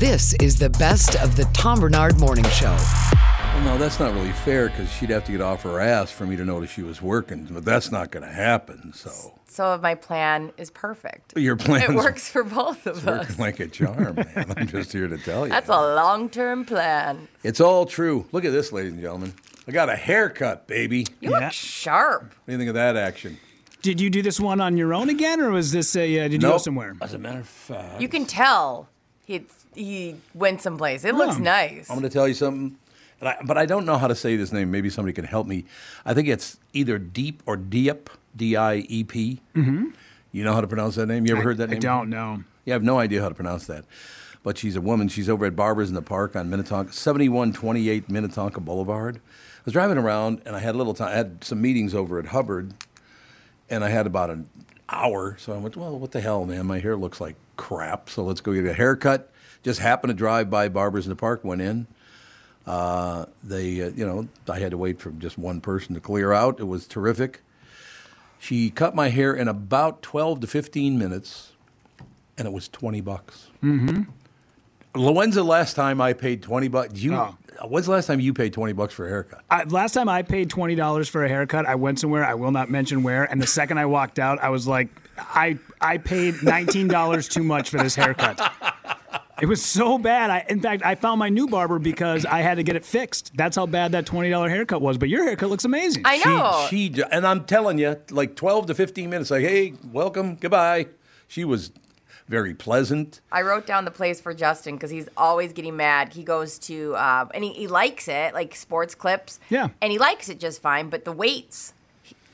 This is the best of the Tom Barnard Morning Show. Well, no, that's not really fair because she'd have to get off her ass for me to notice she was working, but that's not going to happen. So So my plan is perfect. your plan It works for both of us. working like a charm, man. I'm just here to tell you. That's a long-term plan. It's all true. Look at this, ladies and gentlemen. I got a haircut, baby. You Yeah. look sharp. What do you think of that action? Did you do this one on your own again, or was this a? Uh, did you go somewhere? As a matter of fact, You can tell he he went someplace. It looks nice. I'm going to tell you something, and I, but I don't know how to say this name. Maybe somebody can help me. I think it's either Deep or Diep, D-I-E-P. Mm-hmm. You know how to pronounce that name? You ever heard that I name? don't know. Yeah, I have no idea how to pronounce that. But she's a woman. She's over at Barber's in the Park on Minnetonka, 7128 Minnetonka Boulevard. I was driving around and I had a little time. I had some meetings over at Hubbard and I had about an hour. So I went, well, what the hell, man? My hair looks like crap. So let's go get a haircut. Just happened to drive by Barber's in the Park, went in. Uh, they, uh, you know, I had to wait for just one person to clear out. It was terrific. She cut my hair in about 12 to 15 minutes, and it was 20 bucks. Mm-hmm. When's the last time I paid 20 bucks? You, Oh. When's the last time you paid 20 bucks for a haircut? I, last time I paid twenty dollars for a haircut, I went somewhere. I will not mention where. And the second I walked out, I was like, I I paid nineteen dollars too much for this haircut. It was so bad. I, in fact, I found my new barber because I had to get it fixed. That's how bad that twenty dollar haircut was. But your haircut looks amazing. I know. She, she, and I'm telling you, like 12 to 15 minutes, like, hey, welcome, goodbye. She was very pleasant. I wrote down the place for Justin because he's always getting mad. He goes to, uh, and he, he likes it, like sports clips. Yeah. And he likes it just fine, but the weights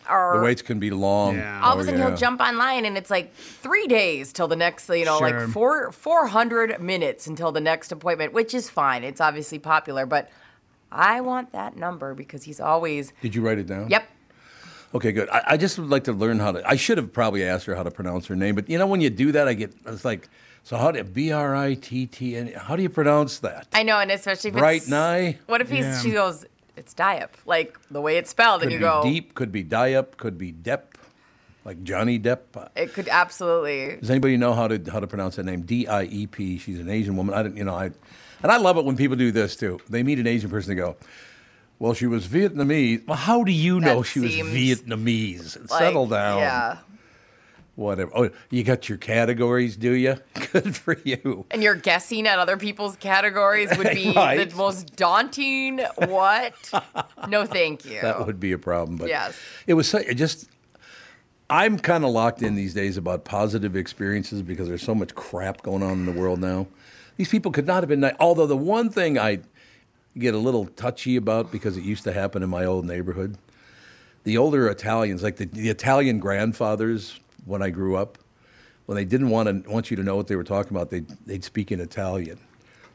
are. The waits can be long. Yeah. all of Oh, a sudden yeah. he'll jump online and it's like three days till the next, you know, Sure. like four four hundred minutes until the next appointment, which is fine. It's obviously popular, but I want that number because he's always. Did you write it down? Yep. Okay, good. I, I just would like to learn how to. I should have probably asked her how to pronounce her name, but you know when you do that, I get. It's like, so how do B R I T T N? How do you pronounce that? I know, and especially if Bright it's, Nye? What if he's Yeah. she goes, it's Diep, like the way it's spelled, Could and you be go, deep, could be Diep, could be Depp, like Johnny Depp. it could absolutely. Does anybody know how to how to pronounce that name? D I E P. She's an Asian woman. I didn't, you know, I, and I love it when people do this too. They meet an Asian person, they go, "Well, she was Vietnamese." Well, how do you know That she was Vietnamese? like- Settle down. Yeah. Whatever. Oh, you got your categories, do you? Good for you. And you're guessing at other people's categories would be Right. the most daunting. What? no, thank you. That would be a problem. But Yes. it was so, it just. I'm kind of locked in these days about positive experiences because there's so much crap going on in the world now. These people could not have been. ni- Although the one thing I get a little touchy about because it used to happen in my old neighborhood, the older Italians, like the, the Italian grandfathers when I grew up, when they didn't want to want you to know what they were talking about, they'd, they'd speak in Italian.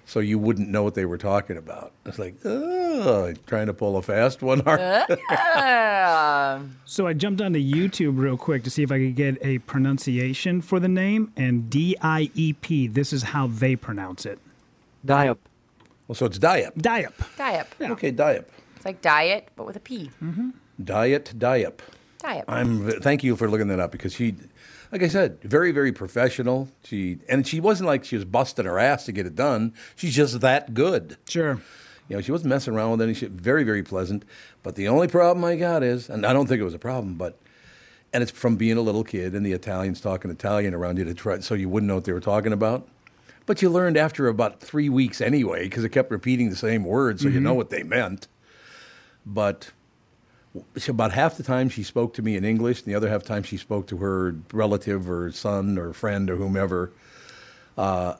So you wouldn't know what they were talking about. It's like, oh, trying to pull a fast one, are Uh, So I jumped onto YouTube real quick to see if I could get a pronunciation for the name, and D I E P. This is how they pronounce it. Diop. Well, so it's diet. Diop. Diep. Okay, diet. It's like diet, but with a P. Diet, diet. Diet. I'm. Thank you for looking that up because she, like I said, very, very professional. She and she wasn't like she was busting her ass to get it done. She's just that good. Sure. You know, she wasn't messing around with any shit. Very, very pleasant. But the only problem I got is, and I don't think it was a problem, but, and it's from being a little kid and the Italians talking Italian around you to try, so you wouldn't know what they were talking about. But you learned after about three weeks anyway, because it kept repeating the same words, so you mm-hmm. know what they meant. But she, about half the time she spoke to me in English, and the other half the time she spoke to her relative or son or friend or whomever uh,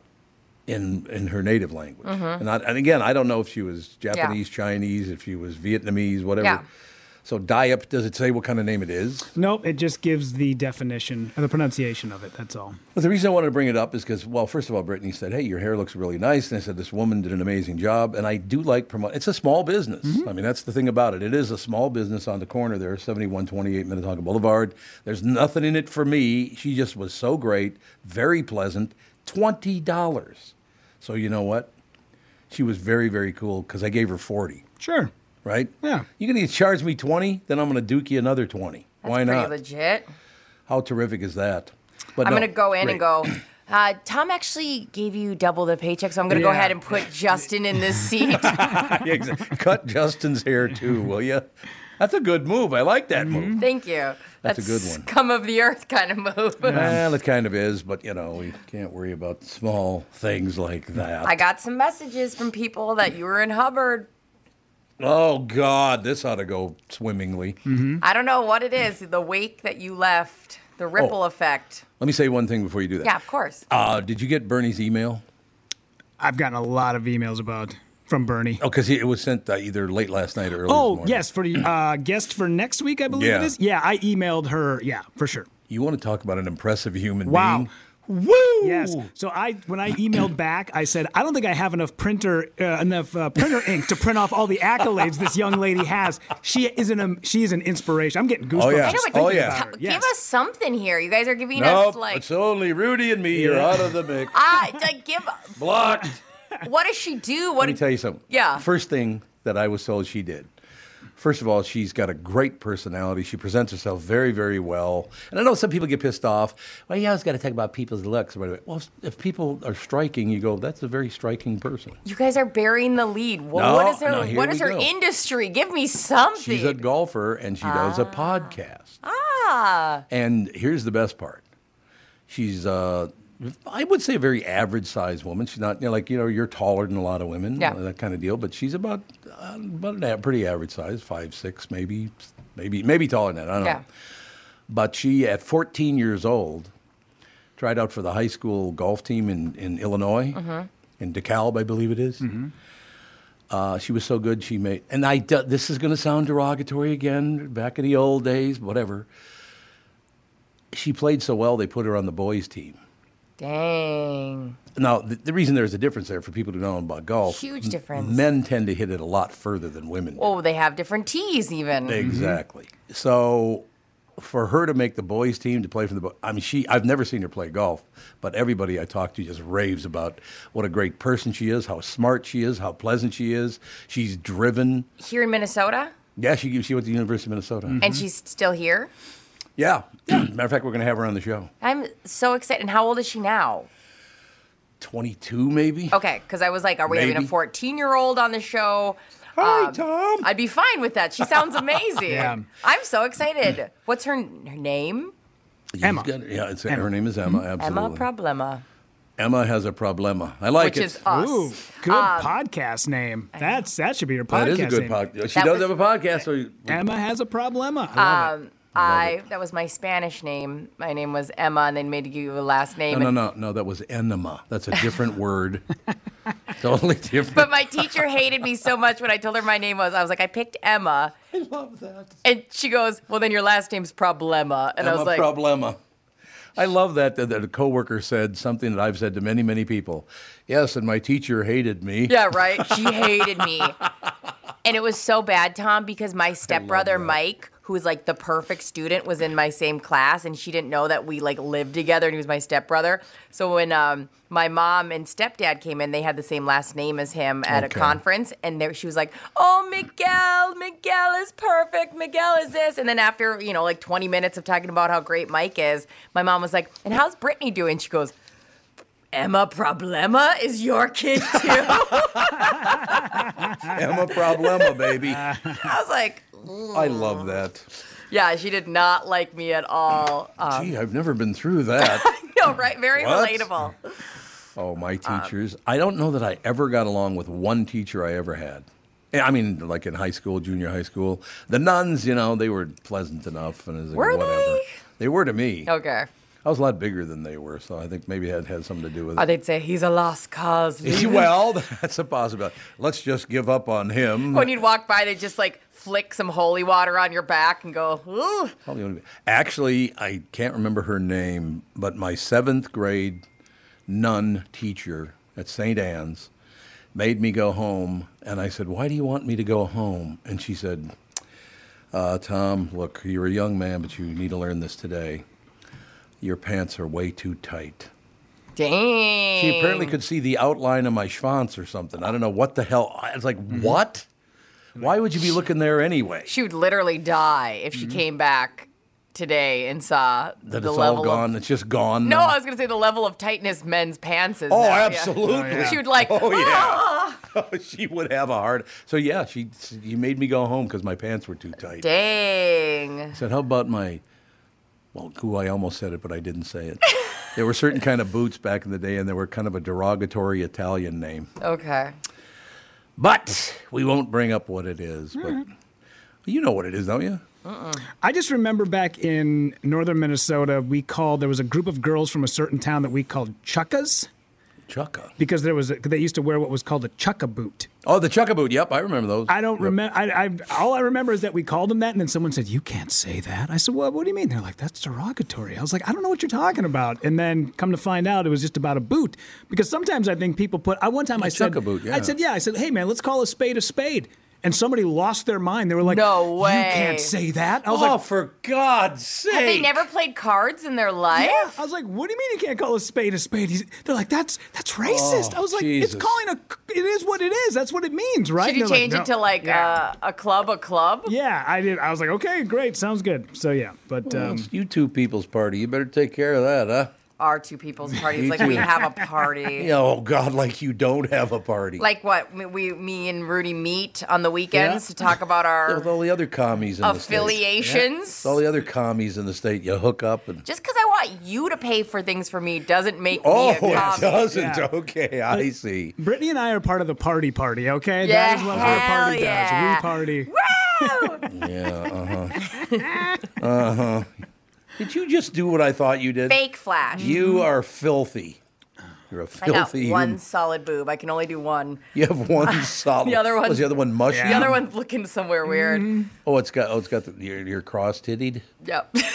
in in her native language. And, I, and again, I don't know if she was Japanese, Chinese, if she was Vietnamese, whatever. Yeah. So Diep, does it say what kind of name it is? Nope, it just gives the definition, and the pronunciation of it. That's all. Well, the reason I wanted to bring it up is because, well, first of all, Brittany said, "Hey, your hair looks really nice," and I said, "This woman did an amazing job." And I do like promote. It's a small business. Mm-hmm. I mean, that's the thing about it. It is a small business on the corner there, seventy-one twenty-eight Minnetonka Boulevard. There's nothing in it for me. She just was so great, very pleasant. Twenty dollars. So you know what? She was very, very cool because I gave her forty. Sure. Right? Yeah. You're gonna charge me twenty, then I'm gonna duke you another twenty. That's Why pretty not? legit. How terrific is that? But I'm no, gonna go in great. and go. Uh, Tom actually gave you double the paycheck, so I'm going to go ahead and put Justin in this seat. Cut Justin's hair too, will you? That's a good move. I like that move. Thank you. That's a good one. Come of the earth kind of move. Well, it kind of is, but you know, we can't worry about small things like that. I got some messages from people that you were in Hubbard. Oh God, this ought to go swimmingly. I don't know what it is. The wake that you left, the ripple Oh. effect. Let me say one thing before you do that. Yeah, of course. Uh, did you get Bernie's email? I've gotten a lot of emails about from Bernie. Oh, because it was sent uh, either late last night or early. Oh, this morning. yes, for the uh, guest for next week, I believe Yeah. it is. Yeah, I emailed her. Yeah, for sure. You want to talk about an impressive human Wow. being? Woo! Yes. So I, when I emailed back, I said I don't think I have enough printer, uh, enough uh, printer ink to print off all the accolades this young lady has. She is an, um, she is an inspiration. I'm getting goosebumps. Oh, yeah. I know, Oh, yeah. about her. Give us something here. You guys are giving Nope, us like, it's only Rudy and me. You're out of the mix. ah, like, give. Blocked. What does she do? What? Let me tell you something. Yeah. First thing that I was told she did. First of all, she's got a great personality. She presents herself very, very well. And I know some people get pissed off. Well, you always got to talk about people's looks. or whatever. Well, if people are striking, you go, that's a very striking person. You guys are burying the lead. What, No, what is her? no, what is her go. industry? Give me something. She's a golfer and she does a podcast. ah, And here's the best part. She's, uh, I would say, a very average sized woman. She's not you know, like, you know, you're taller than a lot of women, Yeah. that kind of deal. But she's about, uh, about an a- pretty average size, five, six, maybe, maybe, maybe taller than that. I don't yeah. know. But she, at 14 years old, tried out for the high school golf team in, in Illinois, Mm-hmm. in DeKalb, I believe it is. Uh, she was so good, she made, and I, this is going to sound derogatory again, back in the old days, whatever. She played so well, they put her on the boys' team. Dang. Now, the, the reason there's a difference there for people who know about golf, Huge difference. men tend to hit it a lot further than women do. Oh, they have different tees even. Exactly. Mm-hmm. So for her to make the boys team to play for the bo- I mean she I've never seen her play golf, but everybody I talk to just raves about what a great person she is, how smart she is, how pleasant she is. She's driven. Here in Minnesota, Yeah, she she went to the University of Minnesota. and she's still here. Yeah. Matter of fact, we're going to have her on the show. I'm so excited. And how old is she now? 22 maybe? Okay, because I was like, are we having a 14 year old on the show? Hi, Um, Tom. I'd be fine with that. She sounds amazing. Yeah. I'm so excited. What's her, her name? She's Emma. got- yeah, it's, her name is Emma, absolutely. Emma Problema, Emma has a problema. I like which it. is us. Ooh, good podcast name. That's that should be your podcast that is a good name. podcast. She That does was- have a podcast. So you- Emma has a problema. I love it. I that was my Spanish name. My name was Emma, and they made you a last name. no, no, no, no, that was enema. That's a different word. totally different. But my teacher hated me so much when I told her my name was. I was like, I picked Emma, I love that. and she goes, "Well, then your last name's Problema," and I was like, problema. I love that, that that a coworker said something that I've said to many, many people. Yes, and my teacher hated me. Yeah, right. She hated me. And it was so bad, Tom, because my stepbrother. Mike, was like the perfect student, was in my same class, and she didn't know that we like lived together, and he was my stepbrother. So when um, my mom and stepdad came in, they had the same last name as him at Okay. a conference, and there she was like, "Oh, Miguel, Miguel is perfect. Miguel is this." And then after you know like 20 minutes of talking about how great Mike is, my mom was like, "And how's Brittany doing?" She goes. Emma Problema is your kid too. Emma problema, baby. I was like, I love that. yeah, she did not like me at all. Um, Gee, I've never been through that. no, right? Very What? relatable. Oh, my Um, teachers. I don't know that I ever got along with one teacher I ever had. Yeah, I mean, like in high school, junior high school. The nuns, you know, they were pleasant enough. and it was like, Were whatever. they? They were to me. Okay. I was a lot bigger than they were, so I think maybe that had something to do with Or it. they'd say he's a lost cause. leave him." well, that's a possibility. Let's just give up on him. when you'd walk by, they'd just like flick some holy water on your back and go, ooh. Probably Actually, I can't remember her name, but my seventh grade nun teacher at St. Anne's made me go home. And I said, Why do you want me to go home? And she said, uh, Tom, look, you're a young man, but you need to learn this today. Your pants are way too tight. Dang. She apparently could see the outline of my schwanz or something. I don't know what the hell. I was like, What? Why would you be looking there anyway? She would literally die if she mm-hmm. came back today and saw That the it's level all gone. of. it's just gone. No, now? I was gonna say the level of tightness men's pants is. Oh, now, yeah. absolutely. She would like. Oh yeah. Ah! she would have a hard. So yeah, she you made me go home because my pants were too tight. Dang. I said, "How about my?" Well, who I almost said it, but I didn't say it. there were certain kind of boots back in the day, and they were kind of a derogatory Italian name. Okay. But we won't bring up what it is. But you know what it is, don't you? Uh-uh. I just remember back in northern Minnesota, we called there was a group of girls from a certain town that we called chuckas Chukka. because there was a, they used to wear what was called a chukka boot. Oh, the Chukka boot. Yep, I remember those. I don't Yep. remember. I, I all I remember is that we called them that, and then someone said, "You can't say that." I said, "Well, what do you mean?" They're like, "That's derogatory." I was like, "I don't know what you're talking about." And then come to find out, it was just about a boot because sometimes I think people put. I one time I said, chukka boot, yeah. I said, "Yeah." I said, "Hey, man, let's call a spade a spade." And somebody lost their mind. They were like, No way, You can't say that." I was Oh, like, for God's sake! Have they never played cards in their life? Yeah. I was like, "What do you mean you can't call a spade a spade?" He's, they're like, "That's that's racist." Oh, I was like, Jesus. "It's calling a. It is what it is. That's what it means, right?" Should you change like, it to like Yeah. uh, a club, a club? Yeah, I did. I was like, okay, great, sounds good. So yeah, but um, It's you two people's party. You better take care of that, huh? Our two people's parties, like we have a party. Yeah, oh God, like you don't have a party. Like what? We, we, me and Rudy meet on the weekends Yeah. to talk about our with our all the other commies in the state. affiliations. All the other commies in the state, you hook up and. Just because I want you to pay for things for me doesn't make Oh, me a it doesn't. Yeah. Okay, I see. Brittany and I are part of the party party. Okay, Yeah, that is what our party yeah. does. We party. Woo! Yeah, uh huh. uh huh. Did you just do what I thought you did? Fake flash. You mm-hmm. are filthy. You're a I got filthy. one human. solid boob. I can only do one. You have one solid. The other one. Was the other one mushy? The other one's looking somewhere weird. Oh, it's got. Oh, it's got the. You're, you're cross tittied. Yep.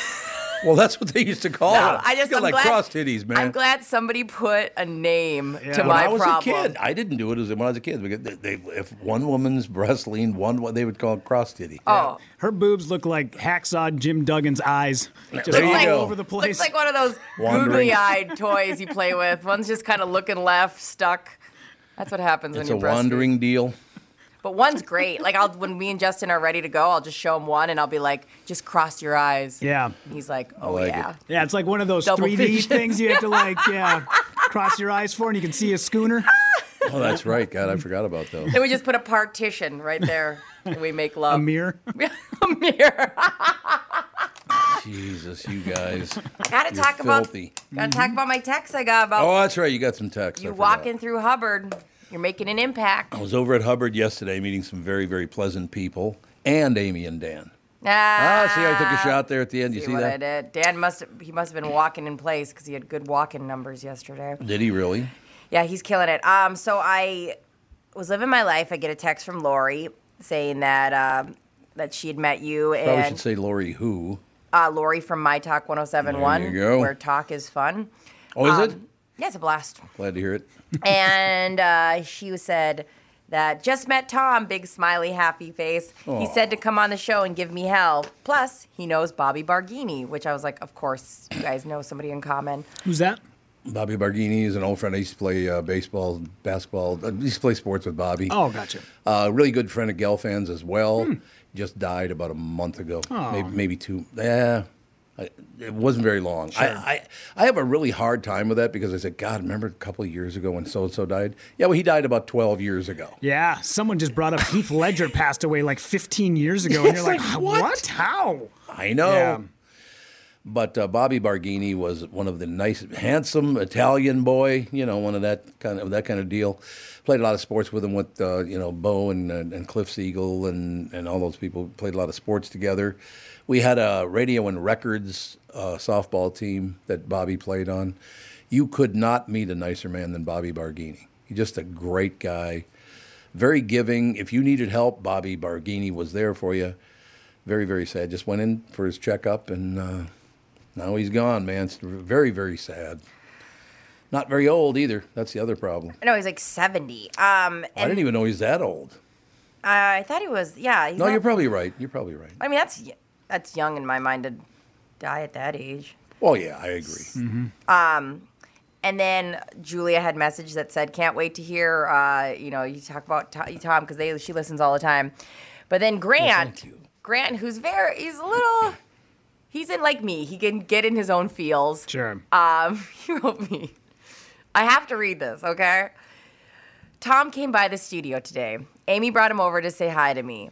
Well, that's what they used to call No, it. I just You're I'm like glad, cross titties, man. I'm glad somebody put a name to when my I was problem. a kid, I didn't do it as when I was a kid. Because they, they, if one woman's breast leaned one, what they would call it cross titty. Oh. Her boobs look like hacksaw Jim Duggan's eyes, just There you all go. over the place. Looks like one of those googly-eyed toys you play with. One's just kind of looking left, stuck. That's what happens it's when a you a wandering deal. But one's great. Like I'll when me and Justin are ready to go, I'll just show him one, and I'll be like, "Just cross your eyes." yeah, And he's like, "Oh like yeah." it. yeah, it's like one of those Double 3D vision. things you have to like, yeah, cross your eyes for, and you can see a schooner. Oh, that's right. God, I forgot about those. Then we just put a partition right there, and we make love. A mirror. a mirror. Jesus, you guys. gotta You're talk about. filthy. Gotta talk mm-hmm. about my text I got about Oh, that's right. You got some text. you I walking through Hubbard. You're making an impact. I was over at Hubbard yesterday meeting some very, very pleasant people and Amy and Dan. Ah, Ah, see, I took a shot there at the end. You See see what I that? did? Dan must he must have been walking in place because he had good walking numbers yesterday. Did he really? Yeah, he's killing it. Um, so I was living my life. I get a text from Lori saying that um, that she had met you Probably and should say Lori who. uh, Lori from My Talk 1071, There you go. where talk is fun. Oh, is it? Yeah, it's a blast. Glad to hear it. and uh, she said that just met Tom, big smiley, happy face. He said to come on the show and give me hell. Plus, he knows Bobby Barghini, which I was like, of course, you guys know somebody in common. Who's that? Bobby Barghini is an old friend. I used to play uh, baseball, basketball. I used to play sports with Bobby. Oh, gotcha. Uh, really good friend of Gelfand's as well. Just died about a month ago, maybe, maybe two. Yeah, I, it wasn't very long. I, I I have a really hard time with that because I said, God, remember a couple of years ago when so and so died? Yeah, well, he died about twelve years ago. Yeah, someone just brought up Heath Ledger passed away like 15 years ago, and you're like, like, what? what? How? I know. Yeah. But uh, Bobby Barghini was one of the nice, handsome Italian boy. You know, one of that kind of that kind of deal. Played a lot of sports with him with uh, you know Bo and, and and Cliff Siegel and and all those people. Played a lot of sports together. We had a radio and records uh, softball team that Bobby played on. You could not meet a nicer man than Bobby Barghini. He's just a great guy, very giving. If you needed help, Bobby Barghini was there for you. Very very sad. Just went in for his checkup and. Uh, now he's gone, man. It's very, very sad. Not very old either. That's the other problem. No, he's like 70. Um, I didn't even know he's that old. I thought he was, yeah. No, not- you're probably right. You're probably right. I mean, that's that's young in my mind to die at that age. Well, yeah, I agree. And then Julia had message that said, "Can't wait to hear uh, you know you talk about To- Tom because they she listens all the time." But then Grant, thank you. Grant, who's very he's a little he's in like me. He can get in his own feels. Sure. Um, he wrote me. I have to read this, okay? Tom came by the studio today. Amy brought him over to say hi to me.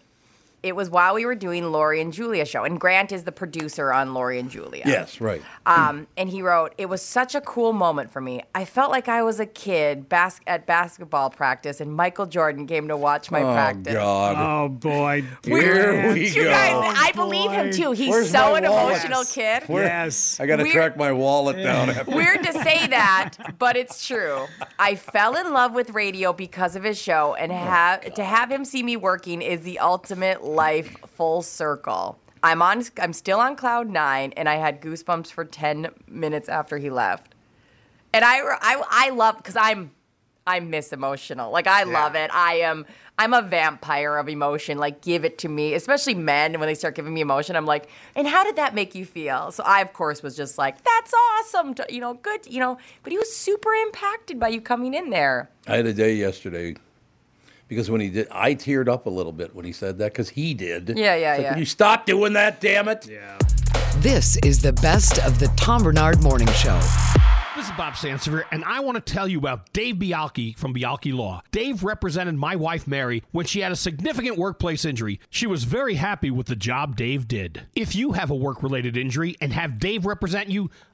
It was while we were doing Lori and Julia show, and Grant is the producer on Lori and Julia. Yes, right. Um, and he wrote, "It was such a cool moment for me. I felt like I was a kid bas- at basketball practice, and Michael Jordan came to watch my oh practice. God. Oh boy. Here Grant. we You go. guys, I boy. believe him too. He's Where's so an wallet? emotional kid. Yes. I got to Weird- track my wallet down after. Weird to say that, but it's true. I fell in love with radio because of his show, and have to have him see me working is the ultimate life full circle. I'm on. I'm still on cloud nine, and I had goosebumps for ten minutes after he left. And I, I, I love because I'm, I'm miss emotional. Like I love it. I am. I'm a vampire of emotion. Like give it to me, especially men when they start giving me emotion. I'm like, and how did that make you feel? So I, of course, was just like, that's awesome. To, you know, good. You know, but he was super impacted by you coming in there. I had a day yesterday because when he did, I teared up a little bit when he said that because he did. Yeah, yeah, like, yeah. Can you stop doing that? Damn it! Yeah. This is the best of the Tom Barnard Morning Show. This is Bob Sansevere, and I want to tell you about Dave Bialke from Bialke Law. Dave represented my wife Mary when she had a significant workplace injury. She was very happy with the job Dave did. If you have a work related injury and have Dave represent you,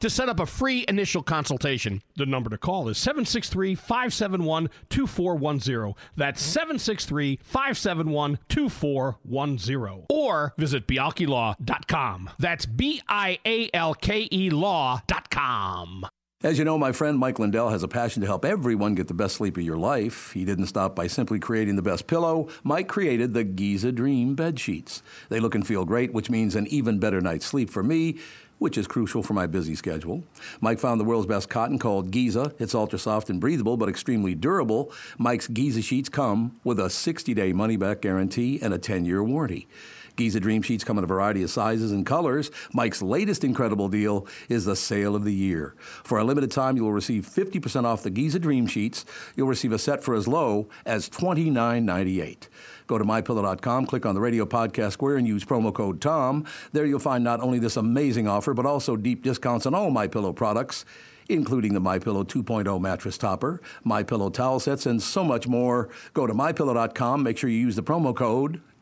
to set up a free initial consultation. The number to call is 763 571 2410. That's 763 571 2410. Or visit bialkelaw.com. That's B I A L K E law.com. As you know, my friend Mike Lindell has a passion to help everyone get the best sleep of your life. He didn't stop by simply creating the best pillow. Mike created the Giza Dream bed sheets. They look and feel great, which means an even better night's sleep for me. Which is crucial for my busy schedule. Mike found the world's best cotton called Giza. It's ultra soft and breathable, but extremely durable. Mike's Giza sheets come with a 60 day money back guarantee and a 10 year warranty. Giza Dream Sheets come in a variety of sizes and colors. Mike's latest incredible deal is the sale of the year. For a limited time, you will receive 50% off the Giza Dream Sheets. You'll receive a set for as low as $29.98. Go to mypillow.com, click on the radio podcast square, and use promo code TOM. There you'll find not only this amazing offer, but also deep discounts on all MyPillow products including the MyPillow 2.0 mattress topper, MyPillow towel sets, and so much more. Go to mypillow.com. Make sure you use the promo code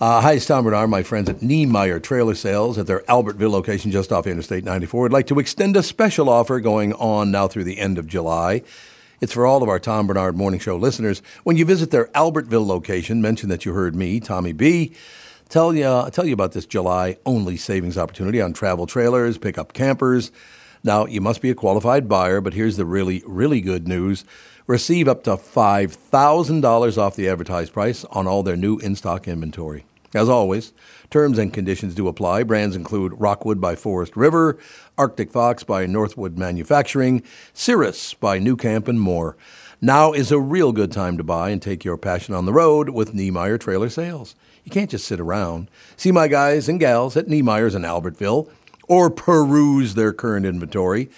Uh, hi, it's Tom Barnard, my friends at Niemeyer Trailer Sales at their Albertville location just off Interstate 94. I'd like to extend a special offer going on now through the end of July. It's for all of our Tom Barnard Morning Show listeners. When you visit their Albertville location, mention that you heard me, Tommy B. Tell you, tell you about this July only savings opportunity on travel trailers, pickup campers. Now, you must be a qualified buyer, but here's the really, really good news. Receive up to $5,000 off the advertised price on all their new in stock inventory. As always, terms and conditions do apply. Brands include Rockwood by Forest River, Arctic Fox by Northwood Manufacturing, Cirrus by nuCamp, and more. Now is a real good time to buy and take your passion on the road with Niemeyer Trailer Sales. You can't just sit around. See my guys and gals at Niemeyer's in Albertville or peruse their current inventory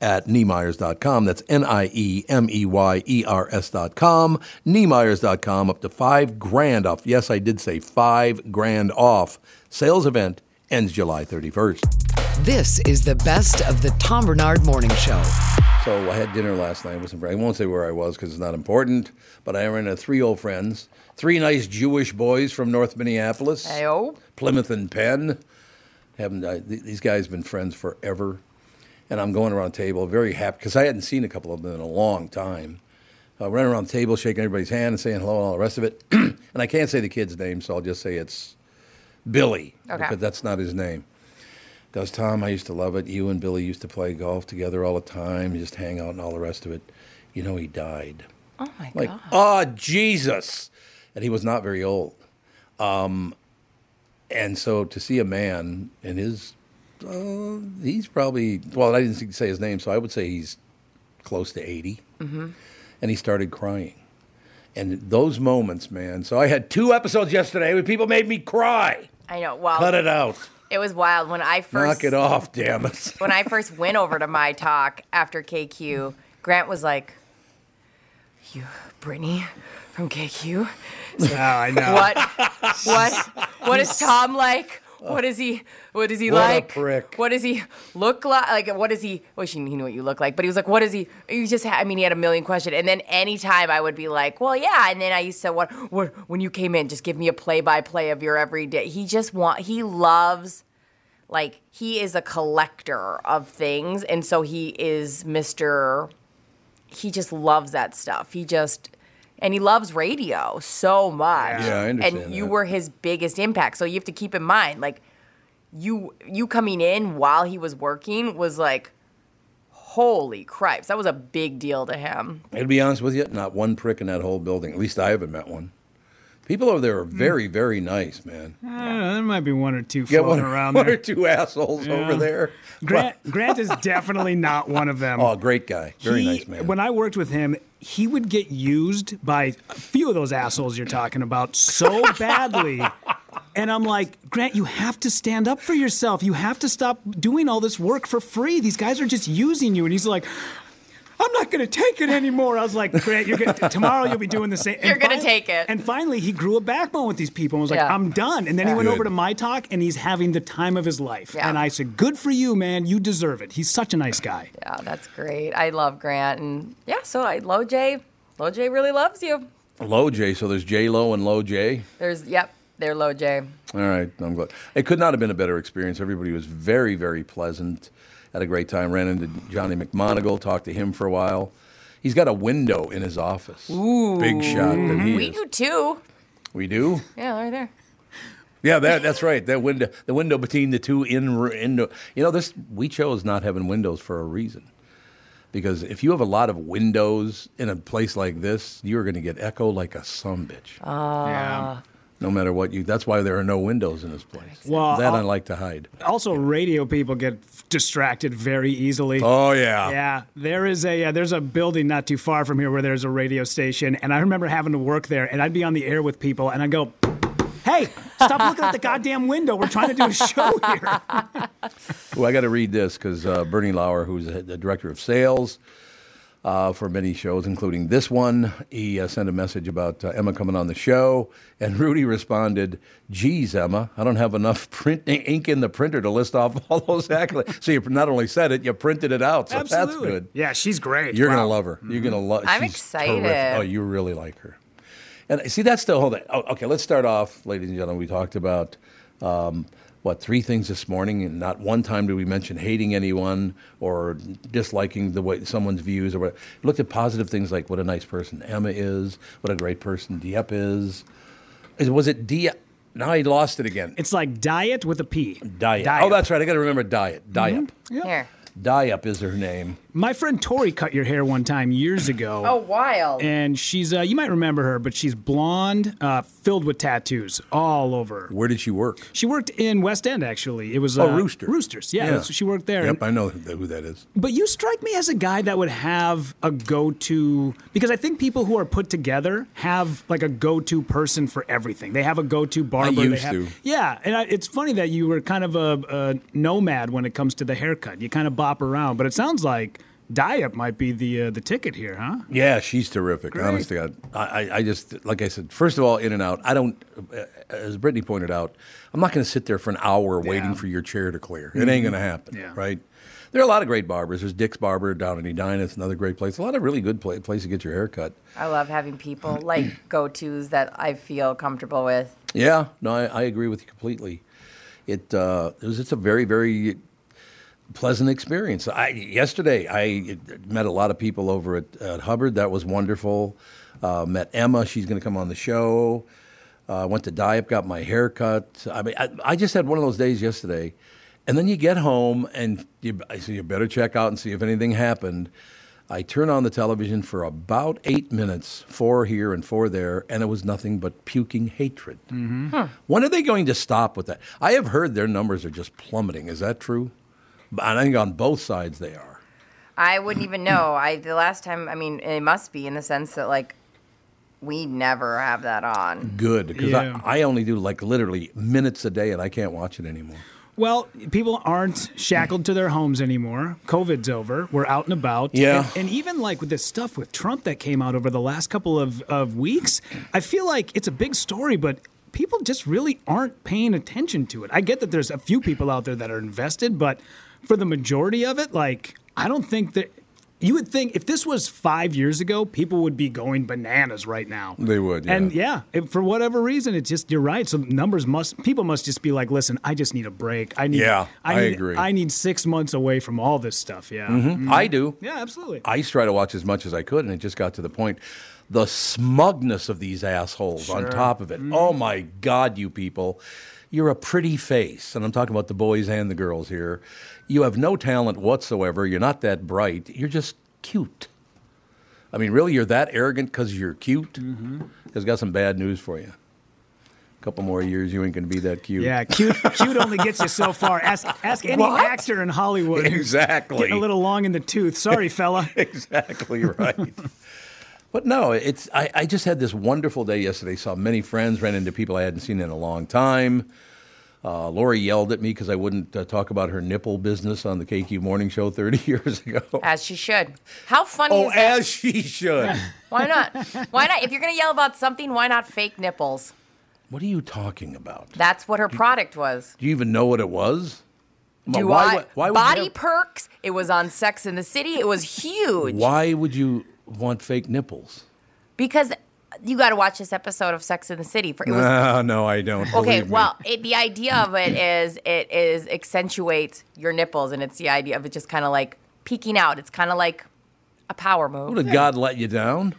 at Niemeyers.com. That's N I E M E Y E R S.com. Niemeyers.com, up to five grand off. Yes, I did say five grand off. Sales event ends July 31st. This is the best of the Tom Barnard Morning Show. So I had dinner last night with some friends. I won't say where I was because it's not important, but I ran into three old friends, three nice Jewish boys from North Minneapolis, Ayo. Plymouth and Penn. Haven't I, these guys have been friends forever, and I'm going around the table very happy because I hadn't seen a couple of them in a long time. Uh, running around the table, shaking everybody's hand and saying hello and all the rest of it. and I can't say the kid's name, so I'll just say it's Billy Okay. because that's not his name. Goes Tom, I used to love it. You and Billy used to play golf together all the time, just hang out and all the rest of it. You know, he died. Oh my Like, god. oh, Jesus. And he was not very old. Um, and so to see a man in his, uh, he's probably, well, I didn't say his name, so I would say he's close to 80. Mm-hmm. And he started crying. And those moments, man. So I had two episodes yesterday where people made me cry. I know. Well, Cut it out. it was wild when I first Knock it off, damn it. when I first went over to my talk after KQ, Grant was like, "You, Brittany, from KQ, Oh, I know. what, what, what is Tom like? What is he? What is he What a like? prick. What does he look like? Like, what does he? Wish he knew what you look like, but he was like, "What is he?" He just, had, I mean, he had a million questions. And then anytime I would be like, "Well, yeah," and then I used to, "What? What? When you came in, just give me a play-by-play of your everyday." He just want, he loves like he is a collector of things and so he is mr he just loves that stuff he just and he loves radio so much Yeah, I understand and you that. were his biggest impact so you have to keep in mind like you you coming in while he was working was like holy cripes that was a big deal to him And to be honest with you, not one prick in that whole building. At least I haven't met one. People over there are Hmm. very, very nice, man. Uh, there might be one or two Yeah, floating one, around one or there. two assholes over there. Grant, Grant is definitely not one of them. Oh, great guy. Very He- nice man. When I worked with him, he would get used by a few of those assholes you're talking about so badly. And I'm like, Grant, you have to stand up for yourself. You have to stop doing all this work for free. These guys are just using you. And he's like, I'm not going to take it anymore. I was like, Grant, you're gonna, tomorrow you'll be doing the same. And You're gonna take it. And finally, he grew a backbone with these people and was like, Yeah. I'm done. And then he Yeah. went over to my talk and he's having the time of his life. Yeah. And I said, Good for you, man. You deserve it. He's such a nice guy. yeah that's great i love grant and yeah so i low j low j really loves you Low J. So there's J Lo and Low J. there's yep they're low j All right, I'm glad. It could not have been a better experience. Everybody was very, very pleasant. Had a great time. Ran into Johnny McMonagle. Talked to him for a while. He's got a window in his office. Ooh. Big shot that he we is. do too We do. yeah right there Yeah, that, that's right. That window, the window between the two in, in you know, this we chose not having windows for a reason, because if you have a lot of windows in a place like this, you're going to get echo like a some bitch. Ah. yeah. No matter what you. That's why there are no windows in this place. Well, that I like to hide. Also, radio people get distracted very easily. Oh yeah. Yeah, there is a uh, there's a building not too far from here where there's a radio station, and I remember having to work there, and I'd be on the air with people, and I'd go, "Hey, stop looking at the goddamn window. We're trying to do a show here." Well, I got to read this because uh, Bernie Lauer, who's the director of sales uh, for many shows, including this one, he uh, sent a message about uh, Emma coming on the show, and Rudy responded, "Geez, Emma, I don't have enough print ink in the printer to list off all those accolades." So you not only said it, you printed it out. So Absolutely. that's good. Yeah, she's great. You're Wow. gonna love her. You're gonna love. I'm excited. terrific. Oh, you really like her. And see, that's the whole thing. Oh, okay, let's start off, ladies and gentlemen. We talked about um, what three things this morning, and not one time did we mention hating anyone or disliking the way someone's views or what. We looked at positive things like what a nice person Emma is, what a great person Dieppe is. Is was it Dieppe? Now I lost it again. It's like diet with a P. Diet. Oh, that's right. I got to remember Diet. Diet. Mm-hmm. Here. Diep is her name. My friend Tori cut your hair one time years ago. Oh, wild. And she's, uh, you might remember her, but she's blonde, uh, filled with tattoos all over. Where did she work? She worked in West End, actually. It was Oh, uh, Rooster. Roosters, yeah. that's- She worked there. Yep, I know who who that is. But you strike me as a guy that would have a go-to because I think people who are put together have like a go-to person for everything. They have a go-to barber. they used have- to. Yeah, and I, it's funny that you were kind of a, a nomad when it comes to the haircut. You kind of bop around, but it sounds like Diet might be the uh, the ticket here, huh? Yeah, she's terrific. Honest to God, I, I, I just like I said. First of all, in and out. I don't, uh, as Brittany pointed out, I'm not going to sit there for an hour waiting for your chair to clear. It ain't going to happen, Yeah. right? There are a lot of great barbers. There's Dick's Barber down in Edina. It's another great place. A lot of really good pla- place to get your hair cut. I love having people like go tos that I feel comfortable with. Yeah, no, I, I agree with you completely. it, uh, it was just a very, very pleasant experience. I, yesterday, I met a lot of people over at, at Hubbard. That was wonderful. Uh, met Emma. She's going to come on the show. Uh, went to dye up, got my hair cut. I mean, I, I just had one of those days yesterday. And then you get home and you, I say you better check out and see if anything happened. I turn on the television for about eight minutes, four here and four there, and it was nothing but puking hatred. When are they going to stop with that? I have heard their numbers are just plummeting. Is that true? I think on both sides they are. I wouldn't even know. I the last time. I mean, it must be in the sense that like we never have that on. Good, because Yeah. I, I only do like literally minutes a day, and I can't watch it anymore. Well, people aren't shackled to their homes anymore. COVID's over. We're out and about. Yeah. And, and even like with this stuff with Trump that came out over the last couple of, of weeks, I feel like it's a big story, but people just really aren't paying attention to it. I get that there's a few people out there that are invested, but for the majority of it, like, I don't think that. You would think if this was five years ago, people would be going bananas right now. They would, yeah. And yeah, it, for whatever reason, it's just you're right. So numbers must people must just be like, listen, I just need a break. I need. Yeah, I, I need, agree. I need six months away from all this stuff. Yeah. Mm-hmm. I do. Yeah, absolutely. I used to try to watch as much as I could, and it just got to the point. The smugness of these assholes on top of it. Oh my God, you people. You're a pretty face, and I'm talking about the boys and the girls here. You have no talent whatsoever. You're not that bright. You're just cute. I mean, really, you're that arrogant because you're cute? Mm-hmm. I've got some bad news for you. A couple more years, you ain't going to be that cute. Yeah, cute. cute only gets you so far. Ask ask any What? actor in Hollywood. Exactly. Getting a little long in the tooth. Sorry, fella. exactly right. but no, it's I, I just had this wonderful day yesterday. Saw many friends, ran into people I hadn't seen in a long time. Uh, Lori yelled at me because I wouldn't uh, talk about her nipple business on the KQ Morning Show 30 years ago. As she should. How funny Oh, is that? as she should. Why not? Why not? If you're gonna yell about something, why not fake nipples? what are you talking about? That's what her product was. Do you even know what it was? Do why, I? would- why Body have- perks. It was on Sex in the City. It was huge. Why would you want fake nipples? Because you got to watch this episode of Sex in the City. For it was No, no, I don't. Okay, well, it, the idea of it is it is accentuates your nipples, and it's the idea of it just kind of like peeking out. It's kind of like a power move. Did God let you down?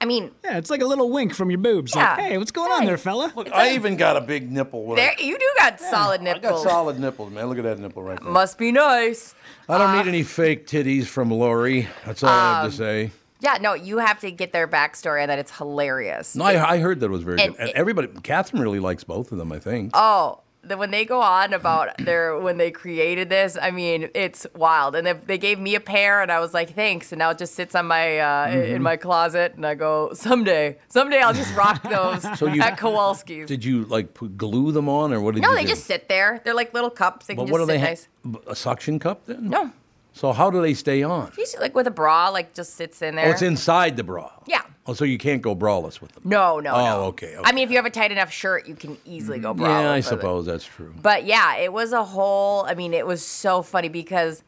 I mean, Yeah, it's like a little wink from your boobs. Yeah. Like, hey, what's going on there, fella? Look, I even got a big nipple. With there you do got solid nipples. I got solid nipples, man. Look at that nipple right there. Must be nice. I don't need uh, any fake titties from Lori. That's all I have to um, say. Yeah, no, you have to get their backstory, and that it's hilarious. No, I, I heard that it was very And good. And it- everybody, Catherine really likes both of them. I think. Oh, the, when they go on about their when they created this, I mean, it's wild. And they, they gave me a pair, and I was like, thanks. And now it just sits on my uh, Mm-hmm. in my closet, and I go, someday, someday I'll just rock those So you- at Kowalski's. Did you like put, glue them on, or what did no, you they do? just sit there. They're like little cups. They But can what do just they nice. A suction cup then? No, So how do they stay on? like with a bra, like just sits in oh, there. Oh, it's inside the bra. Yeah. Oh, so you can't go braless with them. No, no, Oh, no. okay, I mean, if you have a tight enough shirt, you can easily go mm, braless. yeah, I with it. suppose that's true. But yeah, it was a whole. I mean, it was so funny because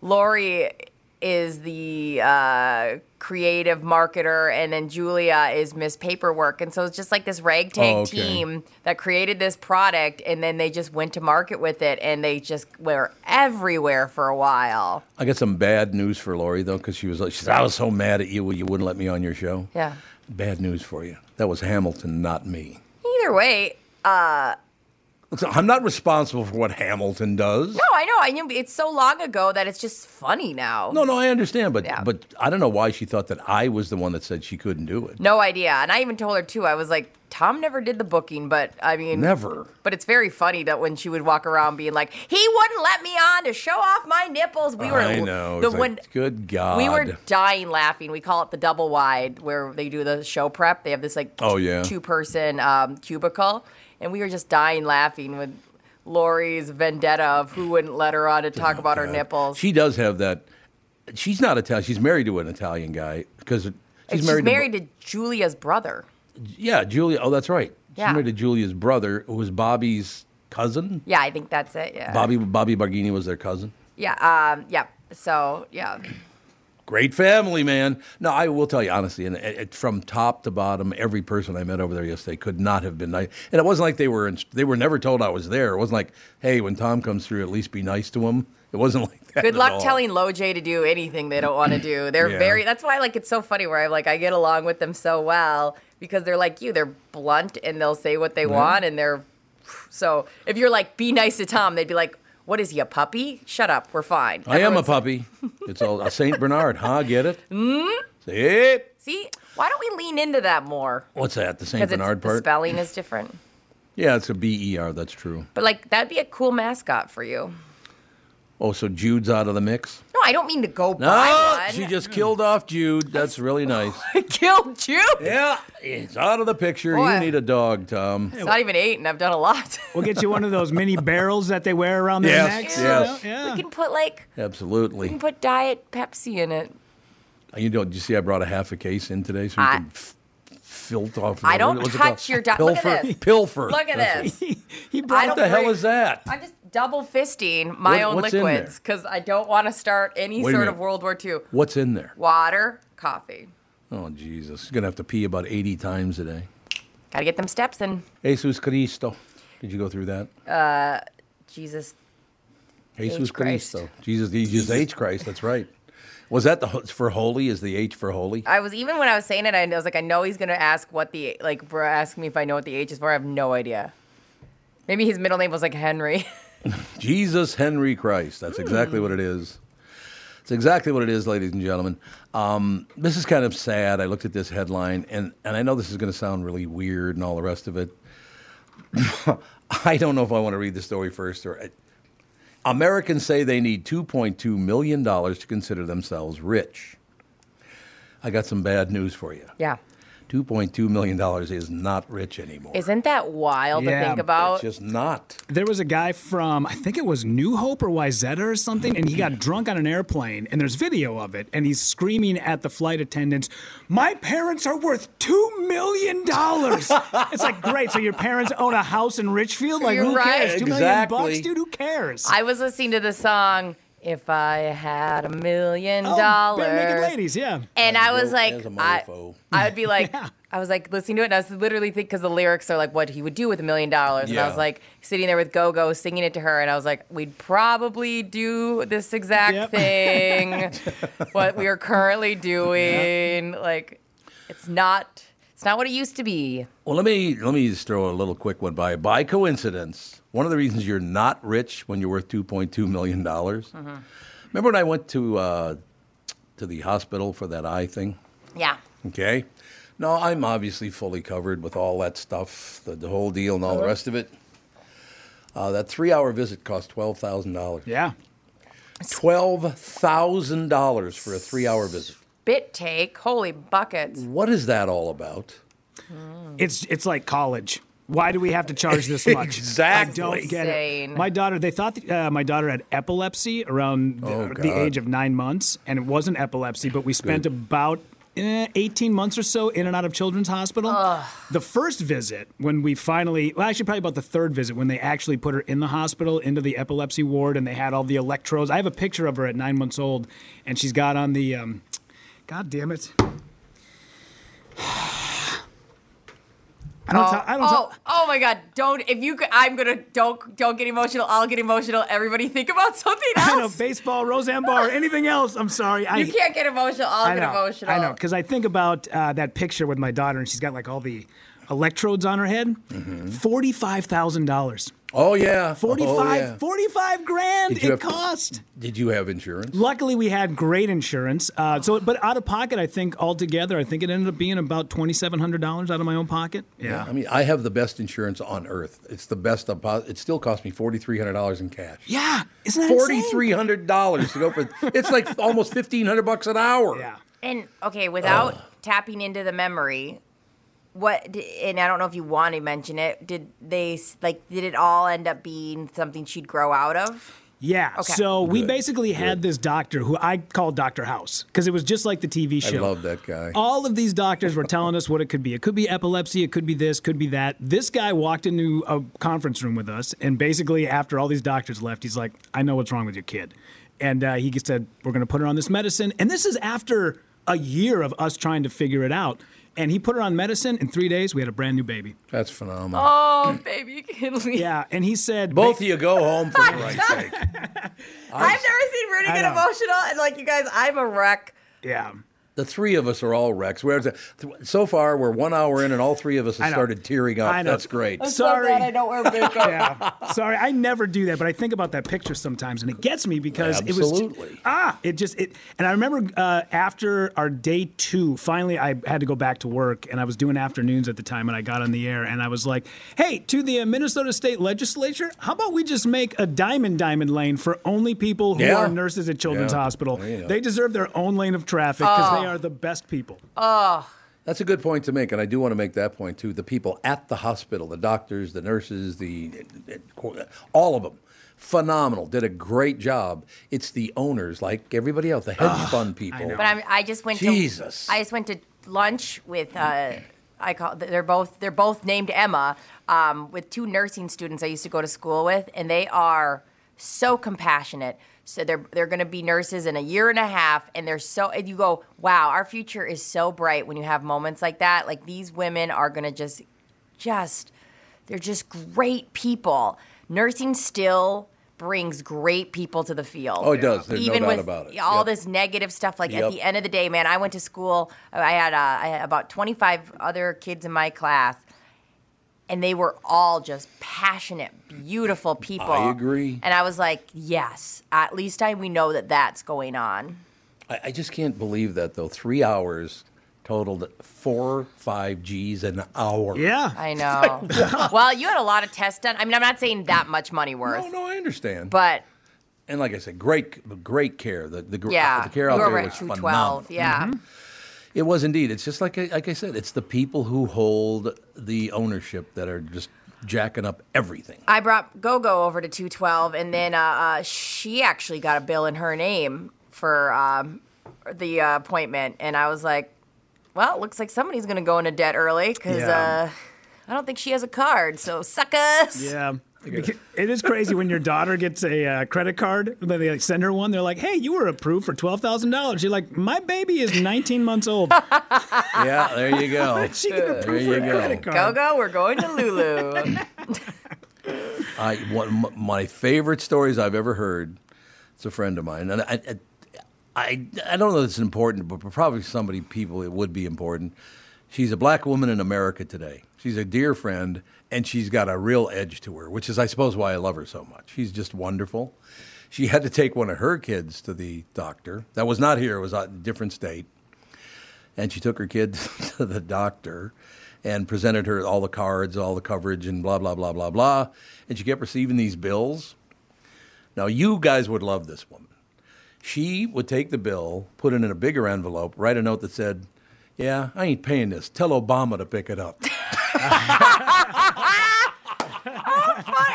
Lori is the uh, creative marketer, and then Julia is Miss Paperwork, and so it's just like this ragtag Oh, okay. team that created this product, and then they just went to market with it, and they just were everywhere for a while. I got some bad news for Lori though, because she was like, she said, "I was so mad at you you wouldn't let me on your show." Yeah. Bad news for you. That was Hamilton, not me. Either way, Look, I'm not responsible for what Hamilton does. no, I know. I knew it's so long ago that it's just funny now. No, no, I understand, but Yeah. but I don't know why she thought that I was the one that said she couldn't do it. No idea. And I even told her too. I was like, Tom never did the booking, but I mean, Never. But it's very funny that when she would walk around being like, he wouldn't let me on to show off my nipples. We were I know. The It's like, good God. we were dying laughing. We call it the double wide, where they do the show prep. They have this like Oh, yeah. two person um, cubicle, and we were just dying laughing with Lori's vendetta of who wouldn't let her on to talk about her nipples. She does have that. She's not Italian. She's married to an Italian guy because she's, she's married. married, to, Julia's brother. yeah, Julia. Oh, that's right. She's Yeah. married to Julia's brother, who was Bobby's cousin. Yeah, I think that's it. Yeah. Bobby Bobby Barghini was their cousin. Yeah. Um. Yeah. So yeah. Great family, man. No, I will tell you honestly, and it, it- from top to bottom, every person I met over there yesterday could not have been nice. And it wasn't like they were in, they were never told I was there. It wasn't like, hey, when Tom comes through, at least be nice to him. It wasn't like that. Good luck all. telling Loj to do anything they don't want to do. They're Yeah. very. That's why like it's so funny where I'm like I get along with them so well because they're like you. They're blunt and they'll say what they mm-hmm. want and they're. So if you're like be nice to Tom, they'd be like, "What is he a puppy? Shut up, we're fine." I am a puppy. It's all a Saint Bernard, huh? Get it? Mm? It. See, why don't we lean into that more? What's that? The Saint Because Bernard the part? spelling is different. Yeah, it's a B E R. That's true. But like that'd be a cool mascot for you. Oh, so Jude's out of the mix? No, I don't mean to go No, buy one. she just killed off Jude. That's really nice. killed Jude? Yeah, it's out of the picture. Boy. You need a dog, Tom. It's not even eight, and I've done a lot. We'll get you one of those mini barrels that they wear around their Yes, necks. yes. you know? Yeah. we can put like absolutely. we can put Diet Pepsi in it. You know, did you see I brought a half a case in today so you I- can f- filth off. I don't touch called? your di- look at Pilfer. this. Pilfer. Look at That's this. he I brought What the hell is that? I'm just double fisting my What- own liquids because I don't want to start any Wait sort of World War II. What's in there? Water, coffee. Oh, Jesus. You're going to have to pee about 80 times a day. Gotta get them steps in. Jesus Cristo. Did you go through that? Uh, Jesus. Jesus H. Christ. Cristo. Jesus, Jesus H. Christ. That's right. Was that the for holy? Is the H for holy? I was even when I was saying it, I was like, I know he's gonna ask what the like, for asking me if I know what the H is for. I have no idea. Maybe his middle name was like Henry. Jesus Henry Christ. That's exactly what it is. It's exactly what it is, ladies and gentlemen. Um, this is kind of sad. I looked at this headline, and, and I know this is going to sound really weird and all the rest of it. I don't know if I want to read the story first or. Americans say they need $2.2 million to consider themselves rich. I got some bad news for you. yeah. $2.2 million is not rich anymore. Isn't that wild Yeah, to think about? it's just not. There was a guy from I think it was New Hope or Wayzata or something, and he got hmm. drunk on an airplane. And there's video of it, and he's screaming at the flight attendants, "My parents are worth two million dollars." it's like great. So your parents own a house in Richfield? Like You're who right. cares? Two million Exactly. bucks, dude. Who cares? I was listening to the song "If I Had a Million Oh, Dollars," Barenaked Ladies, yeah. and I was like, I. I would be like, I was like listening to it, and I was literally thinking because the lyrics are like what he would do with a million dollars, and I was like sitting there with Go Go singing it to her, and I was like, we'd probably do this exact Yep. thing, what we are currently doing. Like, it's not, it's not what it used to be. Well, let me let me just throw a little quick one by. By coincidence, one of the reasons you're not rich when you're worth 2.2 million dollars. Remember when I went to uh, to the hospital for that eye thing? Yeah. Okay. No, I'm obviously fully covered with all that stuff, the, the whole deal, and all the rest of it. Uh, that three-hour visit cost twelve thousand dollars. Yeah. Twelve thousand dollars for a three-hour visit. Bit take, holy buckets. What is that all about? It's it's like college. Why do we have to charge this much? Exactly. I don't get Insane. it. My daughter, they thought uh, my daughter had epilepsy around the, Oh, the God. age of nine months, and it wasn't epilepsy, but we spent about eh, 18 months or so in and out of Children's Hospital. The first visit, when we finally, well, actually, probably about the third visit, when they actually put her in the hospital into the epilepsy ward and they had all the electrodes. I have a picture of her at nine months old, and she's got on the, um, God damn it. I don't, Oh, I don't oh, oh my God! Don't if you. could- I'm gonna don't don't get emotional. I'll get emotional. Everybody think about something else. I know baseball, Roseanne Barr, anything else. I'm sorry. I, you can't get emotional. I'll I get know, emotional. I know, because I think about uh, that picture with my daughter, and she's got like all the electrodes on her head. Forty-five thousand dollars. Oh yeah, 45, Oh, yeah. 45 grand it have cost. Did you have insurance? Luckily, we had great insurance. Uh, so, but out of pocket, I think altogether, I think it ended up being about twenty-seven hundred dollars out of my own pocket. Yeah. I mean, I have the best insurance on earth. It's the best. It still cost me forty three hundred dollars in cash. Yeah, isn't that Forty insane? three hundred dollars to go for. It's like almost fifteen hundred bucks an hour. Yeah. And okay, without tapping into the memory, what? And I don't know if you want to mention it. Did they like? Did it all end up being something she'd grow out of? Yeah. Okay. So we Good, basically had this doctor who I called Doctor House because it was just like the TV show. I show. love that guy. All of these doctors were telling us what it could be. It could be epilepsy, it could be this, could be that. This guy walked into a conference room with us, and basically, after all these doctors left, he's like, I know what's wrong with your kid. and uh, he said we're going to put her on this medicine, and this is after a year of us trying to figure it out. And he put her on medicine. In three days, we had a brand new baby. That's phenomenal. Oh, baby, you can leave. Yeah, and he said Both of you go home for Christ's sake. I've never seen Rudy I get know. emotional, and like you guys, I'm a wreck. Yeah. The three of us are all wrecks. Whereas uh, so far we're one hour in, and all three of us have started tearing up. I know. That's great. Sorry. So I don't wear makeup. yeah. Sorry, I never do that, but I think about that picture sometimes, and it gets me because it was ah, it just it. And I remember uh, after our day two, finally I had to go back to work, and I was doing afternoons at the time, and I got on the air, and I was like, "Hey, to the uh, Minnesota State Legislature, how about we just make a diamond diamond lane for only people who Yeah. are nurses at Children's Yeah. Hospital? There. They deserve their own lane of traffic because they are the best people." Oh. That's a good point to make, and I do want to make that point too. The people at the hospital, the doctors, the nurses, the all of them, phenomenal. Did a great job. It's the owners, like everybody else, the hedge fund people. But I'm, I just went Jesus. to I just went to lunch with uh, I call they're both they're both named Emma um, with two nursing students I used to go to school with, and they are so compassionate. So they're they're going to be nurses in a year and a half, and they're so and you go, wow, our future is so bright when you have moments like that. Like these women are going to just just they're just great people. Nursing still brings great people to the field. Oh, it does. There's no Even doubt with about it. all Yep. this negative stuff. Like at the end of the day, man, I went to school. I had, uh, I had about 25 other kids in my class, and they were all just passionate, beautiful people. I agree. And I was like, yes, at least I, we know that that's going on. I, I just can't believe that though. Three hours totaled four, five G's an hour. Yeah. I know. well, you had a lot of tests done. I mean, I'm not saying that much money worth, No, no, I understand. but and like I said, great, great care. The the, gr- yeah, the care you out were there at was 212. phenomenal. Yeah. Mm-hmm. It was indeed. It's just like I, like I said. It's the people who hold the ownership that are just jacking up everything. I brought GoGo over to 212, and then uh, uh, she actually got a bill in her name for um, the uh, appointment. And I was like, well, it looks like somebody's going to go into debt early because Yeah. uh, I don't think she has a card. So suck us. Yeah. It is crazy when your daughter gets a uh, credit card. Then they like, send her one. They're like, "Hey, you were approved for twelve thousand dollars." You're like, "My baby is 19 months old. yeah, there you go. She can approve There you a go. credit card." GoGo, we're going to Lulu. I one of my favorite stories I've ever heard. It's a friend of mine, and I, I, I, I don't know if it's important, but for probably somebody people it would be important. She's a black woman in America today. She's a dear friend, and she's got a real edge to her, which is, I suppose, why I love her so much. She's just wonderful. She had to take one of her kids to the doctor. That was not here; it was a different state. And she took her kid to the doctor and presented her all the cards, all the coverage, and blah, blah, blah, blah, blah. And she kept receiving these bills. Now, you guys would love this woman. She would take the bill, put it in a bigger envelope, write a note that said, Yeah, I ain't paying this. Tell Obama to pick it up.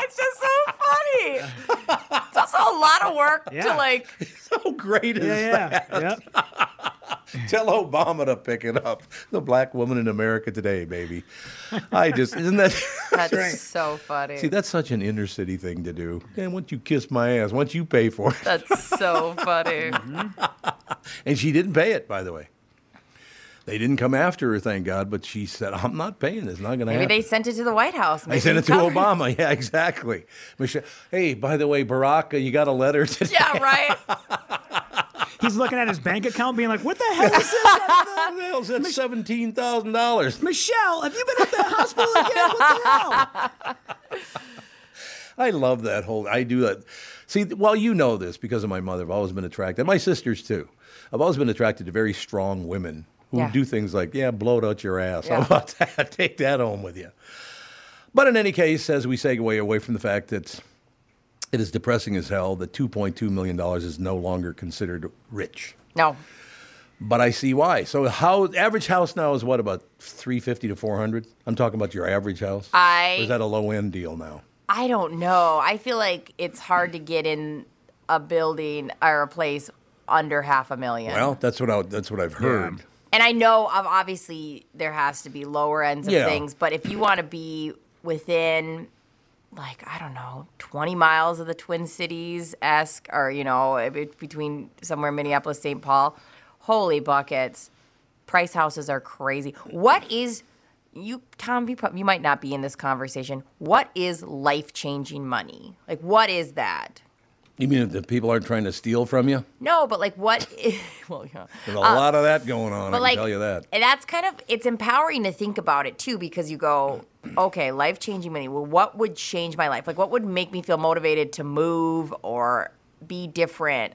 it's just so funny. It's also a lot of work Yeah. to like. So great is Yeah, that? yeah, yeah. Tell Obama to pick it up. The black woman in America today, baby. I just, isn't that. That's so funny. See, that's such an inner city thing to do. And once you kiss my ass, once you pay for it. That's so funny. Mm-hmm. And she didn't pay it, by the way. They didn't come after her, thank God, but she said, I'm not paying this. Not going to happen. Maybe they sent it to the White House. They sent it to covered- Obama. Yeah, exactly. Michelle, hey, by the way, Barack, uh, you got a letter today? Yeah, right. He's looking at his bank account, being like, "What the hell is this?" What the hell's that $17,000? Michelle, have you been at the hospital again? What the hell? I love that whole. I do that. See, well, you know this because of my mother. I've always been attracted. My sisters too. I've always been attracted to very strong women who Yeah. do things like, yeah, blow it out your ass. Yeah. How about that? Take that home with you. But in any case, as we segue away from the fact that it is depressing as hell that 2.2 million dollars is no longer considered rich. No. But I see why. So, how average house now is what about 350 to 400? I'm talking about your average house. I- or is that a low end deal now? I don't know. I feel like it's hard to get in a building or a place under half a million. Well, that's what I, that's what I've heard. And I know obviously there has to be lower ends of Yeah. things, but if you want to be within like I don't know, 20 miles of the Twin Cities esque, or you know, eh, between somewhere Minneapolis, St. Paul. Holy buckets! Price houses are crazy. What is you, Tom? You, you might not be in this conversation. What is life changing money? Like, what is that? You mean if the people aren't trying to steal from you? No, but like, what? well, yeah. There's a lot of that going on. I Uh, can like, tell you that. and that's kind of it's empowering to think about it too, because you go, okay, life changing money. Well, what would change my life? Like, what would make me feel motivated to move or be different?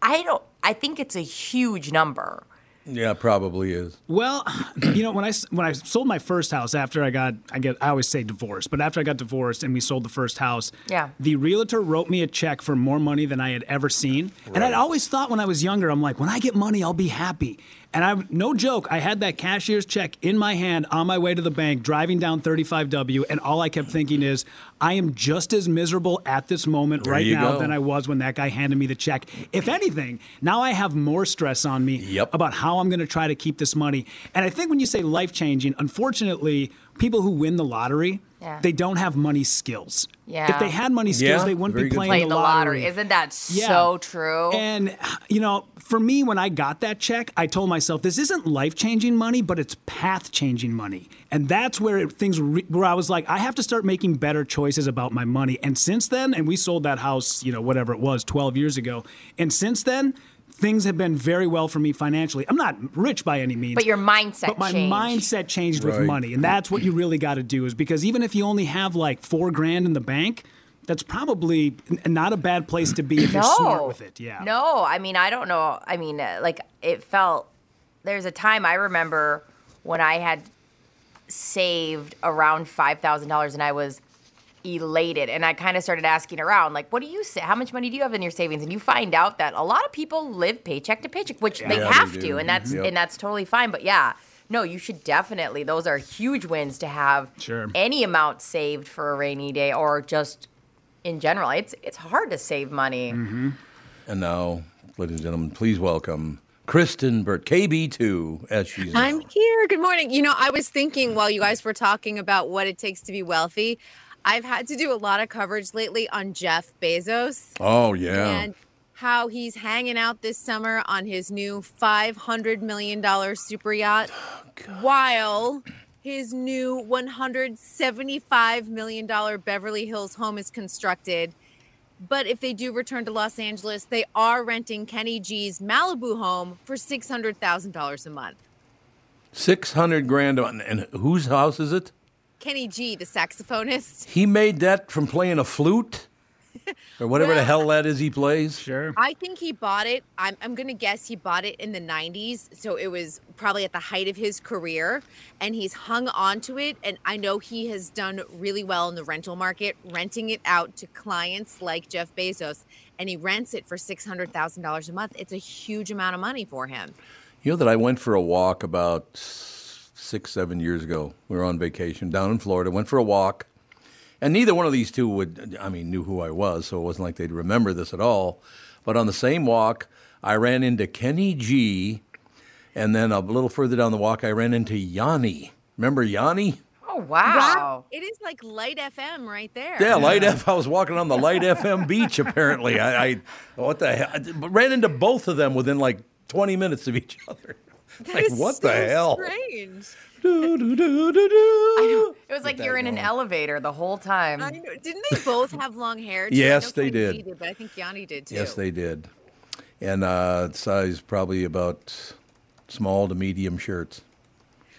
I don't. I think it's a huge number. Yeah, probably is. Well, you know, when I s- when I sold my first house after I got I get I always say divorced, but after I got divorced and we sold the first house, Yeah. the realtor wrote me a check for more money than I had ever seen. And I'd always thought when I was younger, I'm like, when I get money, I'll be happy. And I no joke, I had that cashier's check in my hand on my way to the bank, driving down 35W, and all I kept thinking is, I am just as miserable at this moment right now go. than I was when that guy handed me the check. If anything, now I have more stress on me Yep. about how I'm going to try to keep this money. And I think when you say life changing, unfortunately, people who win the lottery, Yeah. they don't have money skills. Yeah. If they had money skills, Yeah, they wouldn't very be playing Playing the the lottery. lottery, isn't that Yeah. so true? And, you know, for me, when I got that check, I told myself, this isn't life changing money, but it's path changing money. And that's where it, things, re- where I was like, I have to start making better choices about my money. And since then, and we sold that house, you know, whatever it was, 12 years ago. And since then, things have been very well for me financially. I'm not rich by any means. but your mindset But my changed. mindset changed with Right. money, and that's what you really got to do. Is because even if you only have like four grand in the bank, that's probably n- not a bad place to be if you're smart with it. Yeah. No, I mean, I don't know. I mean, uh, like, it felt. There's a time I remember when I had saved around five thousand dollars, and I was elated, and I kind of started asking around, like, "What do you say? How much money do you have in your savings?" And you find out that a lot of people live paycheck to paycheck, which they Yeah, they have do. to, and that's Yep. and that's totally fine. But yeah. No, you should definitely. Those are huge wins to have Sure. any amount saved for a rainy day or just in general. It's it's hard to save money. Mm-hmm. And now, ladies and gentlemen, please welcome Kristen Burt, KB2, as she's I'm known. here. Good morning. You know, I was thinking while you guys were talking about what it takes to be wealthy, I've had to do a lot of coverage lately on Jeff Bezos Oh, yeah. and how he's hanging out this summer on his new $500 million super yacht while his new $175 million Beverly Hills home is constructed. But if they do return to Los Angeles, they are renting Kenny G's Malibu home for $600,000 a month. 600 grand. On, and whose house is it? Kenny G, the saxophonist. He made that from playing a flute? Or whatever the hell that is he plays? Sure. I think he bought it. I'm, I'm going to guess he bought it in the 90s. So it was probably at the height of his career. And he's hung on to it. And I know he has done really well in the rental market, renting it out to clients like Jeff Bezos. And he rents it for $600,000 a month. It's a huge amount of money for him. You know that I went for a walk about s- six, seven years ago. We were on vacation down in Florida. Went for a walk, and neither one of these two would, I mean, knew who I was, so it wasn't like they'd remember this at all. But on the same walk, I ran into Kenny G, and then a little further down the walk, I ran into Yanni. Remember Yanni? Oh wow. It is like light FM right there. Yeah, Light F. I was walking on the Light FM beach. Apparently, I, I what the hell? I ran into both of them within like 20 minutes of each other. That like is what so the hell? Strange. Do, do, do, do, do. It was like you're in an elevator the whole time. I. Didn't they both have long hair? too? Yes, they Kenny G did. But I think Yanni did too. Yes, they did. And uh, size probably about small to medium shirts.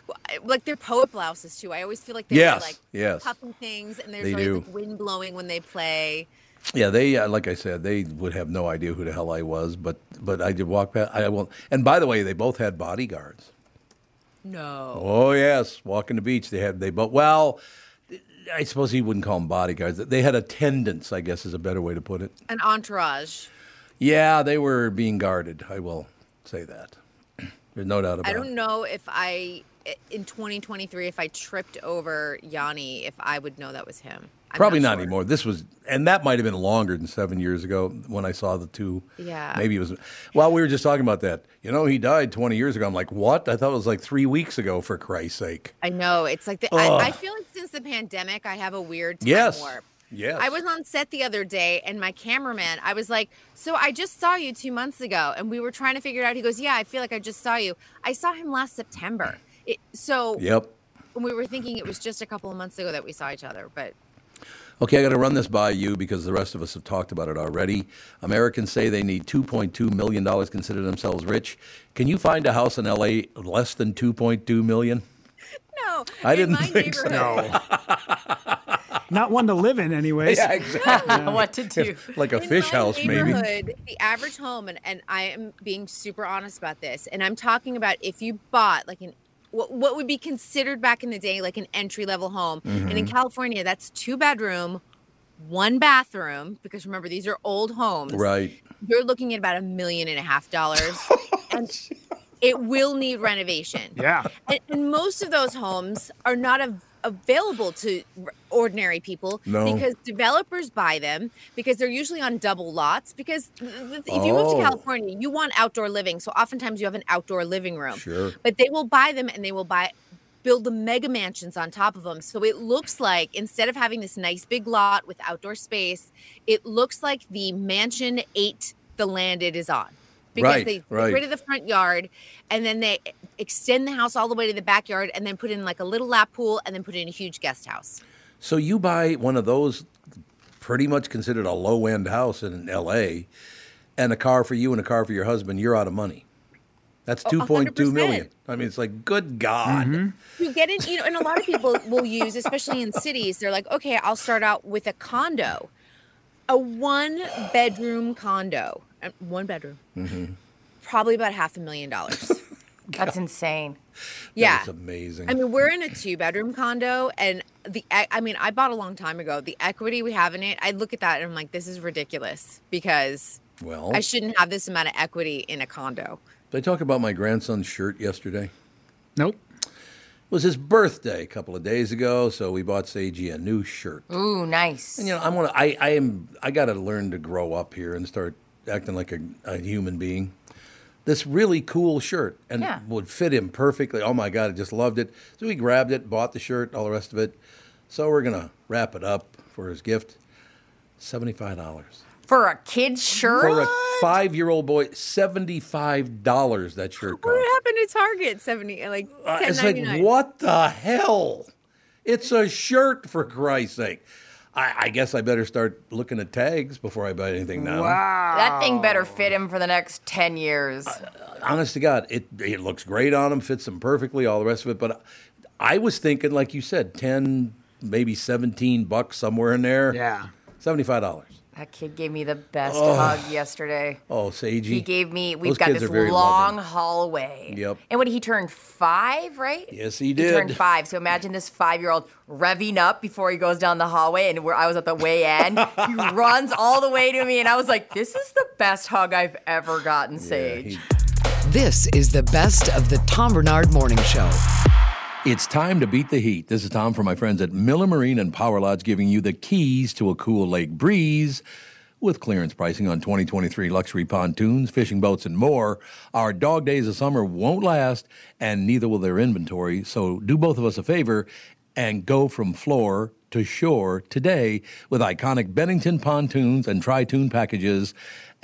Well, I- like their poet blouses too. I always feel like they're Yes, like yes. puffing things, and there's They always do. like wind blowing when they play. Yeah, they uh, like I said, they would have no idea who the hell I was, but but I did walk past. I won't. And by the way, they both had bodyguards. No. Oh yes, walking the beach. They had they both. Well, I suppose he wouldn't call them bodyguards. They had attendants. I guess is a better way to put it. An entourage. Yeah, they were being guarded. I will say that. There's no doubt about it. I don't know if I in 2023 if I tripped over Yanni if I would know that was him. Probably not, sure. anymore. This was, and that might have been longer than seven years ago when I saw the two. Yeah. Maybe it was. Well, we were just talking about that. You know, he died 20 years ago. I'm like, what? I thought it was like three weeks ago, for Christ's sake. I know it's like the, I, I feel like since the pandemic I have a weird time Yes. warp. Yes. I was on set the other day, and my cameraman, I was like, "So I just saw you two months ago," and we were trying to figure it out. He goes, "Yeah, I feel like I just saw you. I saw him last September." It, so Yep. we were thinking it was just a couple of months ago that we saw each other, but Okay, I got to run this by you because the rest of us have talked about it already. Americans say they need $2.2 million, to consider themselves rich. Can you find a house in LA less than 2.2 million? no, I in didn't my think so. neighborhood- Not one to live in, anyways. Yeah, exactly. what to do. like a in fish my house, maybe. neighborhood, The average home, and, and I am being super honest about this, and I'm talking about if you bought like an what, what would be considered back in the day like an entry level home, and in Mm-hmm. California, that's two bedroom, one bathroom, because remember these are old homes. Right. You're looking at about a million and a half dollars, and it will need renovation. Yeah. And, and most of those homes are not av- available to ordinary people No. because developers buy them because they're usually on double lots. Because if you move Oh. to California, you want outdoor living, so oftentimes you have an outdoor living room. Sure. But they will buy them and they will buy build the mega mansions on top of them. So it looks like instead of having this nice big lot with outdoor space, it looks like the mansion ate the land it is on. Because Right, they get right. rid of the front yard and then they extend the house all the way to the backyard and then put in like a little lap pool and then put in a huge guest house. So you buy one of those pretty much considered a low end house in LA and a car for you and a car for your husband, you're out of money. That's oh, two point two million. I mean, it's like, good God. Mm-hmm. You get in, you know, and a lot of people will use, especially in cities, they're like, okay, I'll start out with a condo, a one bedroom condo, one bedroom, probably about half a million dollars. That's insane. yeah. That's amazing. I mean, we're in a two bedroom condo, and the I mean, I bought a long time ago. The equity we have in it, I look at that and I'm like, this is ridiculous because well, I shouldn't have this amount of equity in a condo. did I talk about my grandson's shirt yesterday? Nope. It was his birthday a couple of days ago, so we bought Seiji a new shirt. Ooh, nice. And you know, I'm gonna, I, I am, I got to learn to grow up here and start acting like a, a human being. This really cool shirt and Yeah. would fit him perfectly. Oh my God, I just loved it. So we grabbed it, bought the shirt, all the rest of it. So we're gonna wrap it up for his gift. Seventy-five dollars For a kid's shirt? for a five-year-old boy. Seventy-five dollars that shirt What happened to Target? Seventy like Uh, ten it's like what the hell? It's a shirt for Christ's sake. I, I guess I better start looking at tags before I buy anything now. Wow. That thing better fit him for the next 10 years. honest to God, it it looks great on him, fits him perfectly, all the rest of it. But I was thinking, like you said, ten, maybe seventeen bucks somewhere in there. Yeah. seventy-five dollars. That kid gave me the best oh. hug yesterday. Oh, Seiji. He gave me, we've Those got this long loving. hallway. Yep. And when he turned five, right? Yes, he did. He turned five. So imagine this five year old revving up before he goes down the hallway. And where I was at the way end, he runs all the way to me. And I was like, this is the best hug I've ever gotten, Yeah, Sage. he- This is the best of the Tom Barnard Morning Show. It's time to beat the heat. This is Tom from my friends at Miller Marine and Power Lodge giving you the keys to a cool lake breeze. With clearance pricing on 2023 luxury pontoons, fishing boats, and more, our dog days of summer won't last, and neither will their inventory. So do both of us a favor and go from floor to shore today with iconic Bennington pontoons and tritoon packages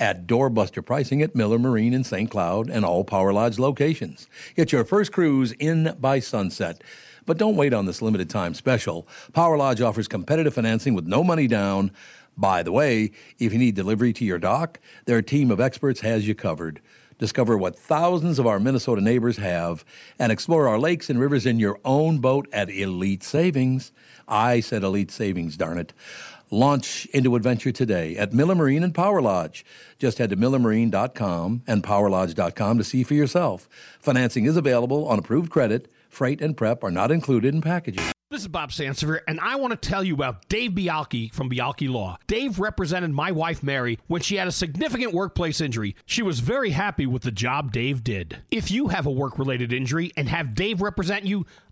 at doorbuster pricing at Miller Marine in St. Cloud and all Power Lodge locations. Get your first cruise in by sunset. But don't wait on this limited time special. Power Lodge offers competitive financing with no money down. By the way, if you need delivery to your dock, their team of experts has you covered. Discover what thousands of our Minnesota neighbors have and explore our lakes and rivers in your own boat at Elite Savings. I said Elite Savings, darn it. Launch into adventure today at Miller Marine and Power Lodge. Just head to millermarine.com and powerlodge.com to see for yourself. Financing is available on approved credit. Freight and prep are not included in packaging. This is Bob Sansevere, and I want to tell you about Dave Bialke from Bialke Law. Dave represented my wife Mary when she had a significant workplace injury. She was very happy with the job Dave did. If you have a work related injury and have Dave represent you,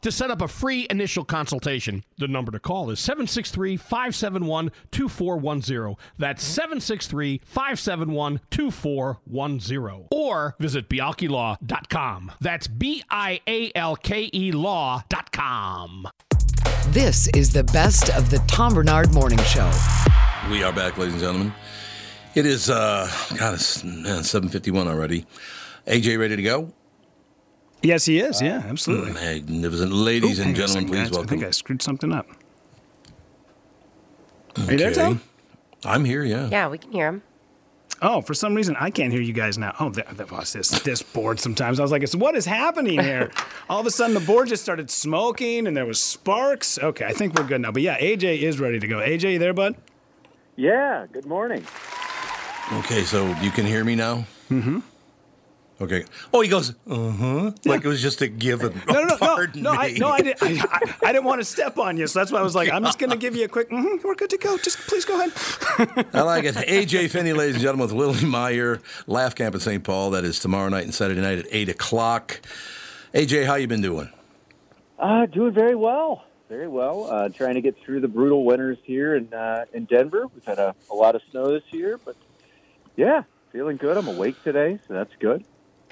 to set up a free initial consultation. The number to call is 763 571 2410. That's 763 571 2410. Or visit bialkelaw.com. That's B I A L K E law.com. This is the best of the Tom Barnard Morning Show. We are back, ladies and gentlemen. It is, uh, God, it's man, 7.51 already. AJ ready to go? Yes, he is. Yeah, absolutely. Magnificent. Ladies Ooh, and hang on a gentlemen, please guys. I think I screwed something up. Are you there, Tom? I'm here, yeah. Yeah, we can hear him. Oh, for some reason I can't hear you guys now. Oh, that, that was this this board. Sometimes I was like, what is happening here?" All of a sudden, the board just started smoking, and there was sparks. Okay, I think we're good now. But yeah, AJ is ready to go. AJ, you there, bud? Yeah, good morning. Okay, so you can hear me now? Mm-hmm. Okay. Oh, he goes, uh-huh. Like it was just a given. No, no, no, Pardon no. I, no, I didn't. I, I, I didn't want to step on you, so that's why I was like, "I'm just going to give you a quick. Mm-hmm, we're good to go. Just please go ahead." I like it. AJ Finney, ladies and gentlemen, with Willie Meyer, Laugh Camp at St. Paul. That is tomorrow night and Saturday night at 8 o'clock. AJ, how you been doing? Uh, doing very well, very well. Uh, trying to get through the brutal winters here in uh, in Denver. We've had a, a lot of snow this year, but yeah, feeling good. I'm awake today, so that's good.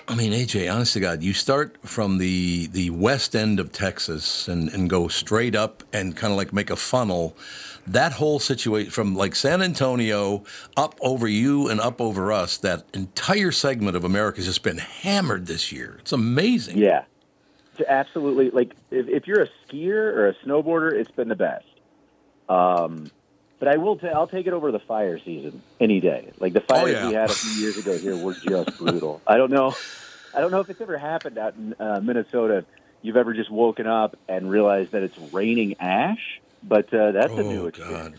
I mean, AJ, honest to God, you start from the the west end of Texas and, and go straight up and kind of like make a funnel. That whole situation from like San Antonio up over you and up over us, that entire segment of America has just been hammered this year. It's amazing. Yeah, absolutely. Like if, if you're a skier or a snowboarder, it's been the best. Um, but I will. i I'll take it over the fire season any day. Like the fires yeah. we had a few years ago here were just brutal. I don't know. I don't know if it's ever happened out in uh, Minnesota. You've ever just woken up and realized that it's raining ash, but uh, that's a new Oh, experience. God.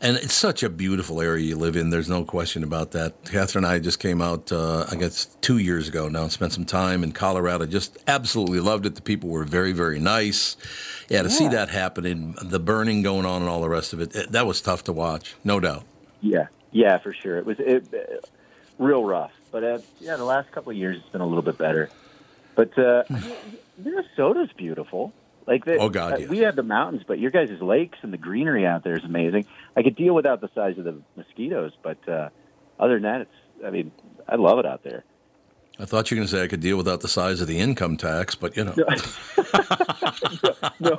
And it's such a beautiful area you live in. There's no question about that. Catherine and I just came out, uh, I guess, two years ago now and spent some time in Colorado. Just absolutely loved it. The people were very, very nice. Yeah, to see that happening, the burning going on and all the rest of it, it that was tough to watch, no doubt. Yeah, yeah, for sure. It was it, uh, real rough, but uh, yeah, the last couple of years it's been a little bit better. But uh, Minnesota's beautiful. Like the, Oh, God, uh, yes. we have the mountains, but your guys' lakes and the greenery out there is amazing. I could deal without the size of the mosquitoes, but uh, other than that, it's. I mean, I love it out there. I thought you were going to say I could deal without the size of the income tax, but you know, No,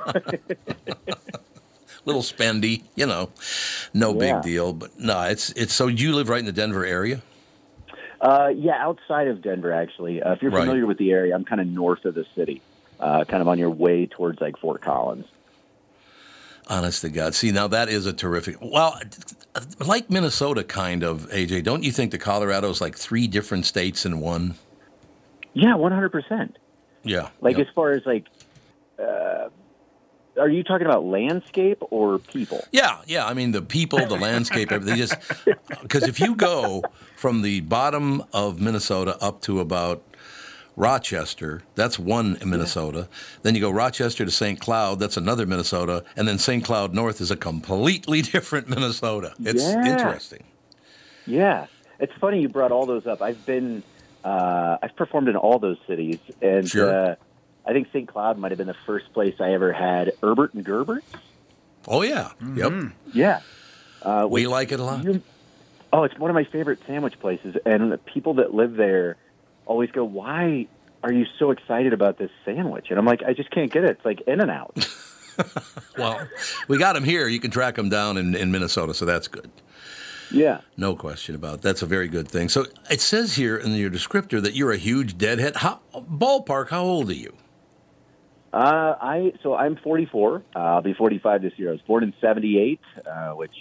little spendy, you know, no Yeah. big deal. But no, it's it's. So you live right in the Denver area? uh, yeah, outside of Denver, actually. Uh, if you're Right. familiar with the area, I'm kind of north of the city, uh, kind of on your way towards like Fort Collins. Honest to God. See, now that is a terrific. Well, like Minnesota, kind of, AJ, don't you think the Colorado is like three different states in one? Yeah, 100. percent Yeah. Like Yep. as far as like, uh, are you talking about landscape or people? Yeah, yeah. I mean, the people, the landscape, everything. Just because if you go from the bottom of Minnesota up to about Rochester, that's one in Minnesota. Then you go Rochester to St. Cloud, that's another Minnesota, and then St. Cloud North is a completely different Minnesota. It's Yeah. interesting. Yeah, it's funny you brought all those up. I've been, uh, I've performed in all those cities, and Sure. uh, I think St. Cloud might have been the first place I ever had Erbert and Gerbert. Oh yeah, yep. Yeah, uh, We which like it a lot. you- oh, it's one of my favorite sandwich places, and the people that live there always go, "Why are you so excited about this sandwich?" And I'm like, "I just can't get it. It's like In and Out." Well, we got them here. You can track them down in, in Minnesota, so that's good. yeah. No question about it. That's a very good thing. So it says here in your descriptor that you're a huge deadhead. How, ballpark, how old are you? Uh, I so I'm 44. Uh, I'll be 45 this year. I was born in '78, uh, which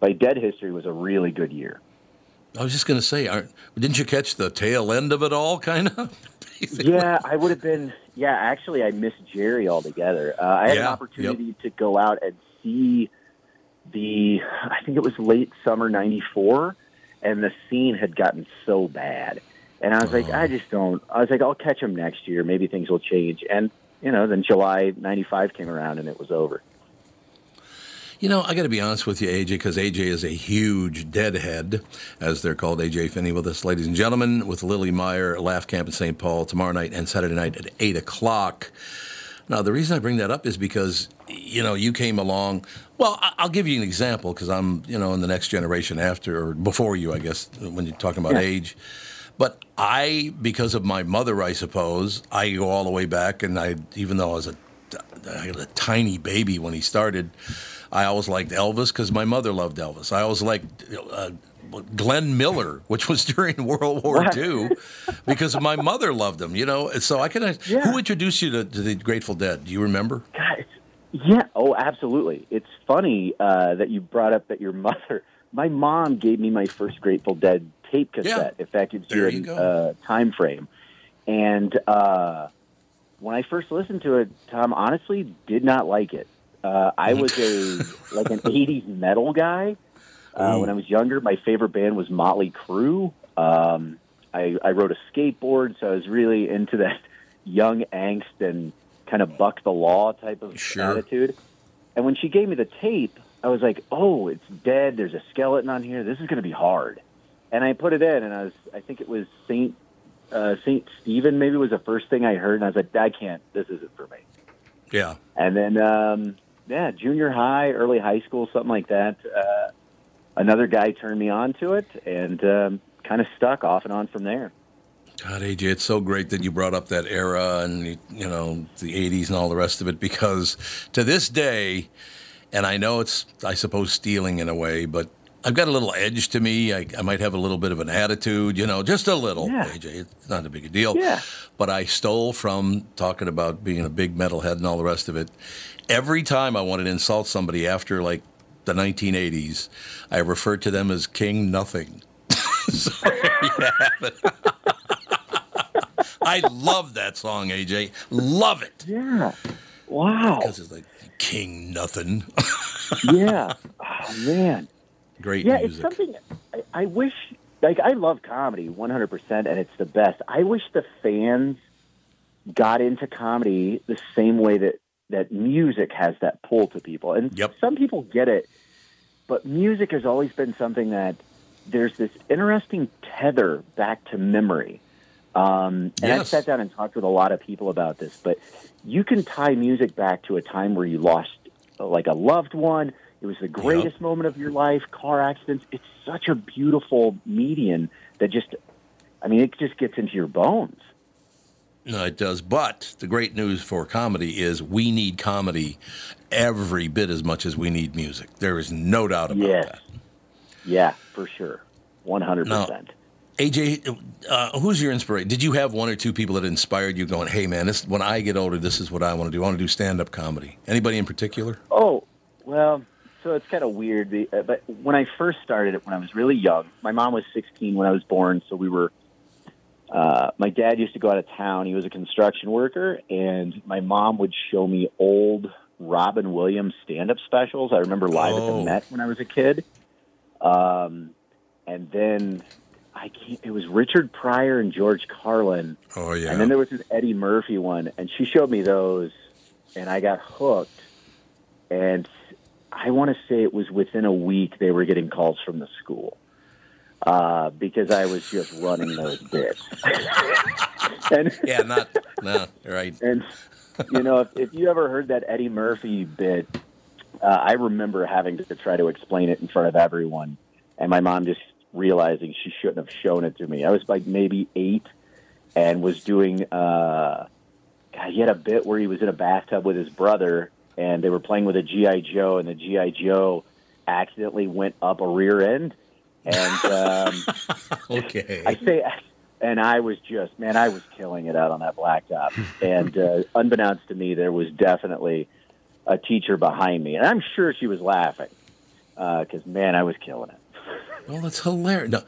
by dead history was a really good year. I was just going to say, aren't, didn't you catch the tail end of it all, kind of? yeah, I would have been. Yeah, actually, I missed Jerry altogether. Uh, I had an Yeah, opportunity to go out and see the. I think it was late summer '94, and the scene had gotten so bad, and I was like, I just don't. I was like, I'll catch him next year. Maybe things will change. And you know, then July '95 came around, and it was over. You know, I got to be honest with you, AJ, because AJ is a huge deadhead, as they're called. AJ Finney with us, ladies and gentlemen, with Lily Meyer, Laugh Camp in St. Paul tomorrow night and Saturday night at 8 o'clock. Now, the reason I bring that up is because, you know, you came along. Well, I'll give you an example because I'm, you know, in the next generation after or before you, I guess, when you're talking about age. But I, because of my mother, I suppose, I go all the way back, and I, even though I was a, I was a tiny baby when he started, I always liked Elvis because my mother loved Elvis. I always liked uh, Glenn Miller, which was during World War II, because my mother loved him. You know, so I can. Yeah. Who introduced you to, to the Grateful Dead? Do you remember? God, yeah. Oh, absolutely. It's funny uh, that you brought up that your mother. My mom gave me my first Grateful Dead tape cassette. If that gives you a uh, time frame. And uh, when I first listened to it, Tom honestly did not like it. Uh, I was a like an '80s metal guy. Uh, when I was younger, my favorite band was Motley Crue. Um, I, I rode a skateboard, so I was really into that young angst and kind of buck the law type of Sure. attitude. And when she gave me the tape, I was like, "Oh, it's dead. There's a skeleton on here. This is going to be hard." And I put it in, and I was, I think it was Saint uh, Saint Stephen. Maybe was the first thing I heard, and I was like, "I can't. This isn't for me." Yeah. And then, um, yeah, junior high, early high school, something like that. Uh, another guy turned me on to it, and um, kind of stuck off and on from there. God, AJ, it's so great that you brought up that era and you know the '80s and all the rest of it because to this day, and I know it's I suppose stealing in a way, but I've got a little edge to me. I, I might have a little bit of an attitude, you know, just a little. Yeah. AJ, it's not a big deal. Yeah. But I stole from talking about being a big metalhead and all the rest of it. Every time I wanted to insult somebody after like the 1980s, I referred to them as King Nothing. so. I love that song, AJ. Love it. Yeah. Wow. Because it's like King Nothing. yeah. Oh man. Great Yeah, music. it's something I, I wish. Like I love comedy 100, percent and it's the best. I wish the fans got into comedy the same way that that music has that pull to people. And Yep. some people get it, but music has always been something that there's this interesting tether back to memory. Um, and I've sat down and talked with a lot of people about this, but you can tie music back to a time where you lost uh, like a loved one. It was the greatest moment of your life, car accidents. It's such a beautiful median that just, I mean, it just gets into your bones. No, it does. But the great news for comedy is we need comedy every bit as much as we need music. There is no doubt about Yes. that. Yeah, for sure. 100%. AJ, uh, who's your inspiration? Did you have one or two people that inspired you going, hey, man, this, when I get older, this is what I want to do? I want to do stand up comedy. Anybody in particular? Oh, well, so it's kind of weird. uh, But when I first started it, when I was really young, my mom was 16 when I was born, so we were. Uh, my dad used to go out of town. He was a construction worker, and my mom would show me old Robin Williams stand-up specials. I remember live at Oh. the Met when I was a kid. Um, and then I can't, it was Richard Pryor and George Carlin. Oh, yeah. And then there was this Eddie Murphy one, and she showed me those, and I got hooked. And I want to say it was within a week they were getting calls from the school uh, because I was just running those bits. and yeah, not, no, right. and you know, if, if you ever heard that Eddie Murphy bit, uh, I remember having to try to explain it in front of everyone, and my mom just realizing she shouldn't have shown it to me. I was like maybe eight, and was doing. Uh, God, he had a bit where he was in a bathtub with his brother, and they were playing with a GI Joe, and the GI Joe accidentally went up a rear end, and. Um, Okay. I say, and I was just, man, I was killing it out on that blacktop. and uh, unbeknownst to me, there was definitely a teacher behind me, and I'm sure she was laughing because, man, I was killing it. Well, that's hilarious. No,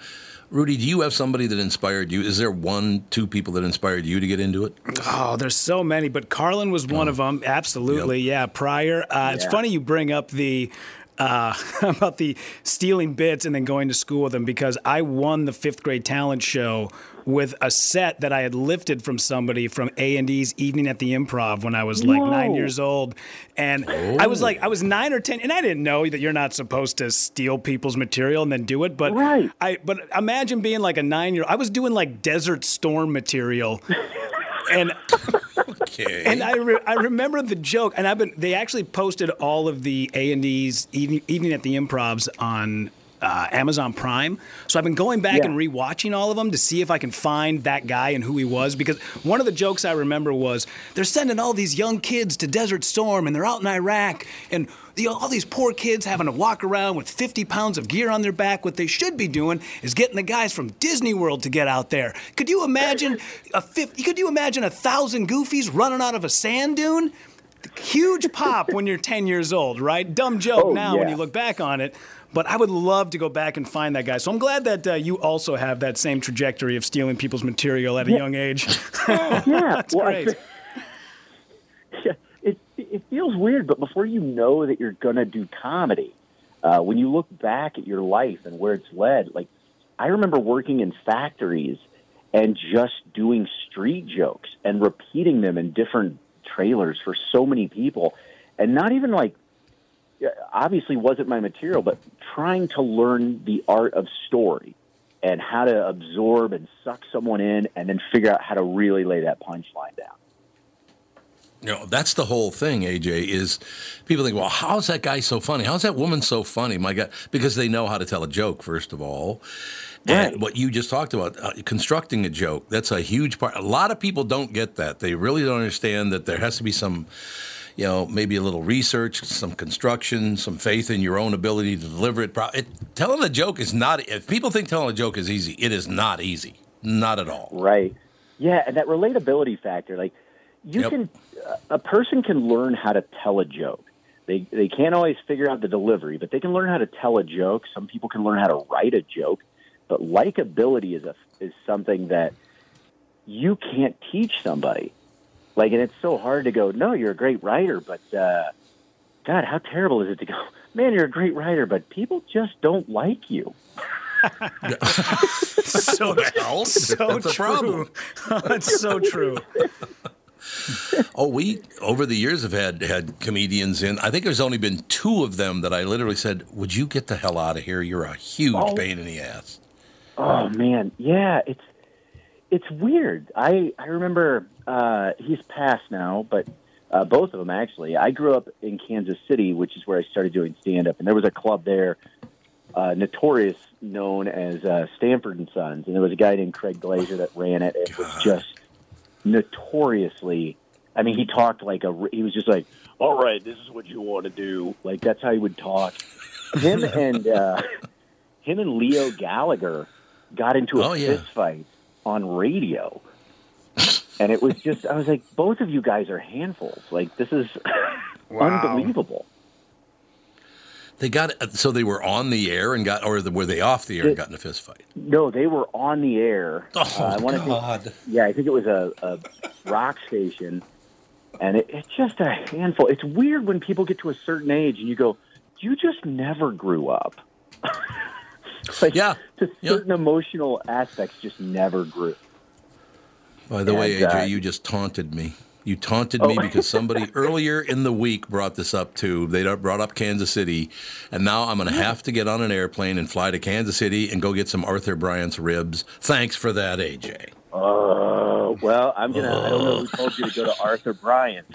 Rudy, do you have somebody that inspired you? Is there one, two people that inspired you to get into it? Oh, there's so many, but Carlin was one of them. Absolutely, yeah. Pryor, uh, it's funny you bring up the uh, about the stealing bits and then going to school with them because I won the fifth grade talent show with a set that I had lifted from somebody from A and E's Evening at the Improv when I was like nine years old, and I was like I was nine or ten, and I didn't know that you're not supposed to steal people's material and then do it, but Right. I but imagine being like a nine year. I was doing like Desert Storm material. And Okay. and I, re- I remember the joke, and I've been. They actually posted all of the A and E's evening, evening at the Improvs on uh, Amazon Prime. So I've been going back Yeah. and rewatching all of them to see if I can find that guy and who he was. Because one of the jokes I remember was they're sending all these young kids to Desert Storm, and they're out in Iraq, and the, all these poor kids having to walk around with 50 pounds of gear on their back. What they should be doing is getting the guys from Disney World to get out there. Could you imagine a 50, Could you imagine a thousand goofies running out of a sand dune? Huge pop when you're 10 years old, right? Dumb joke Oh, now when you look back on it. But I would love to go back and find that guy. So I'm glad that uh, you also have that same trajectory of stealing people's material at a young age. Yeah, That's well, great. Yeah, it it feels weird, but before you know that you're gonna do comedy, uh, when you look back at your life and where it's led, like I remember working in factories and just doing street jokes and repeating them in different trailers for so many people, and not even like yeah, obviously wasn't my material, but trying to learn the art of story and how to absorb and suck someone in, and then figure out how to really lay that punchline down. You know, that's the whole thing, AJ, is people think, well, how's that guy so funny? How's that woman so funny? My God, because they know how to tell a joke, first of all. Right. And what you just talked about, uh, constructing a joke, that's a huge part. A lot of people don't get that. They really don't understand that there has to be some, you know, maybe a little research, some construction, some faith in your own ability to deliver it. It telling a joke is not, if people think telling a joke is easy, it is not easy. Not at all. Right. Yeah, and that relatability factor, like you Yep. can, a person can learn how to tell a joke. They they can't always figure out the delivery, but they can learn how to tell a joke. Some people can learn how to write a joke, but likability is a is something that you can't teach somebody. Like, and it's so hard to go. No, you're a great writer, but uh, God, how terrible is it to go? Man, you're a great writer, but people just don't like you. so Well, so that's true. That's so true. Oh, we over the years have had had comedians in. I think there's only been two of them that I literally said, "Would you get the hell out of here? You're a huge Oh. pain in the ass." Oh man, yeah, it's it's weird. I I remember uh, he's passed now, but uh, both of them actually. I grew up in Kansas City, which is where I started doing stand up, and there was a club there, uh, notorious, known as uh, Stanford and Sons, and there was a guy named Craig Glazer that ran it. It was just notoriously. I mean, he talked like a. He was just like, "All right, this is what you want to do." Like that's how he would talk. Him and uh, him and Leo Gallagher got into a Oh, yeah. fist fight on radio. And it was just, I was like, both of you guys are handfuls. Like, this is unbelievable. They got so they were on the air and got, or were they off the air and got in a fist fight? No, they were on the air. Oh Uh, I wanna think- God! yeah, I think it was a, a rock station. And it, it's just a handful. It's weird when people get to a certain age and you go, you just never grew up. like, Yeah, Just yeah. certain emotional aspects just never grew. By the way, AJ, uh, you just taunted me. You taunted me Oh. because somebody earlier in the week brought this up too. They brought up Kansas City, and now I'm going to have to get on an airplane and fly to Kansas City and go get some Arthur Bryant's ribs. Thanks for that, AJ. Oh, well, I'm going to, I don't know who told you to go to Arthur Bryant,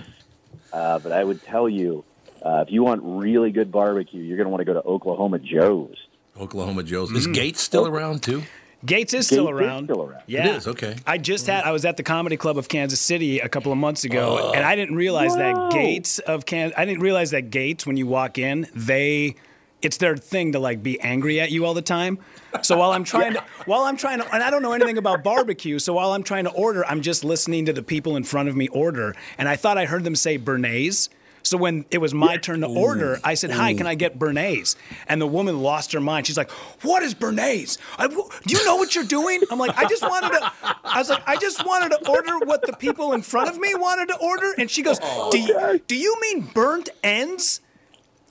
uh, but I would tell you uh, if you want really good barbecue, you're going to want to go to Oklahoma Joe's. Oklahoma Joe's. Is mm-hmm. Gates still around too? Gates is still Gates is around. still around. Yeah, It is, okay. I just had. I was at the Comedy Club of Kansas City a couple of months ago, oh. and I didn't realize Whoa. that Gates of Can. I didn't realize that Gates when you walk in, they. It's their thing to like be angry at you all the time. So while I'm trying to, while I'm trying to, and I don't know anything about barbecue, so while I'm trying to order, I'm just listening to the people in front of me order, and I thought I heard them say Bernays. So when it was my turn to order, I said, "Hi, can I oh. get Bernays?" And the woman lost her mind. She's like, "What is Bernays? I, do you know what you're doing?" I'm like, "I just wanted to." I was like, "I just wanted to order what the people in front of me wanted to order." And she goes, oh, "Do you, do you mean burnt ends?"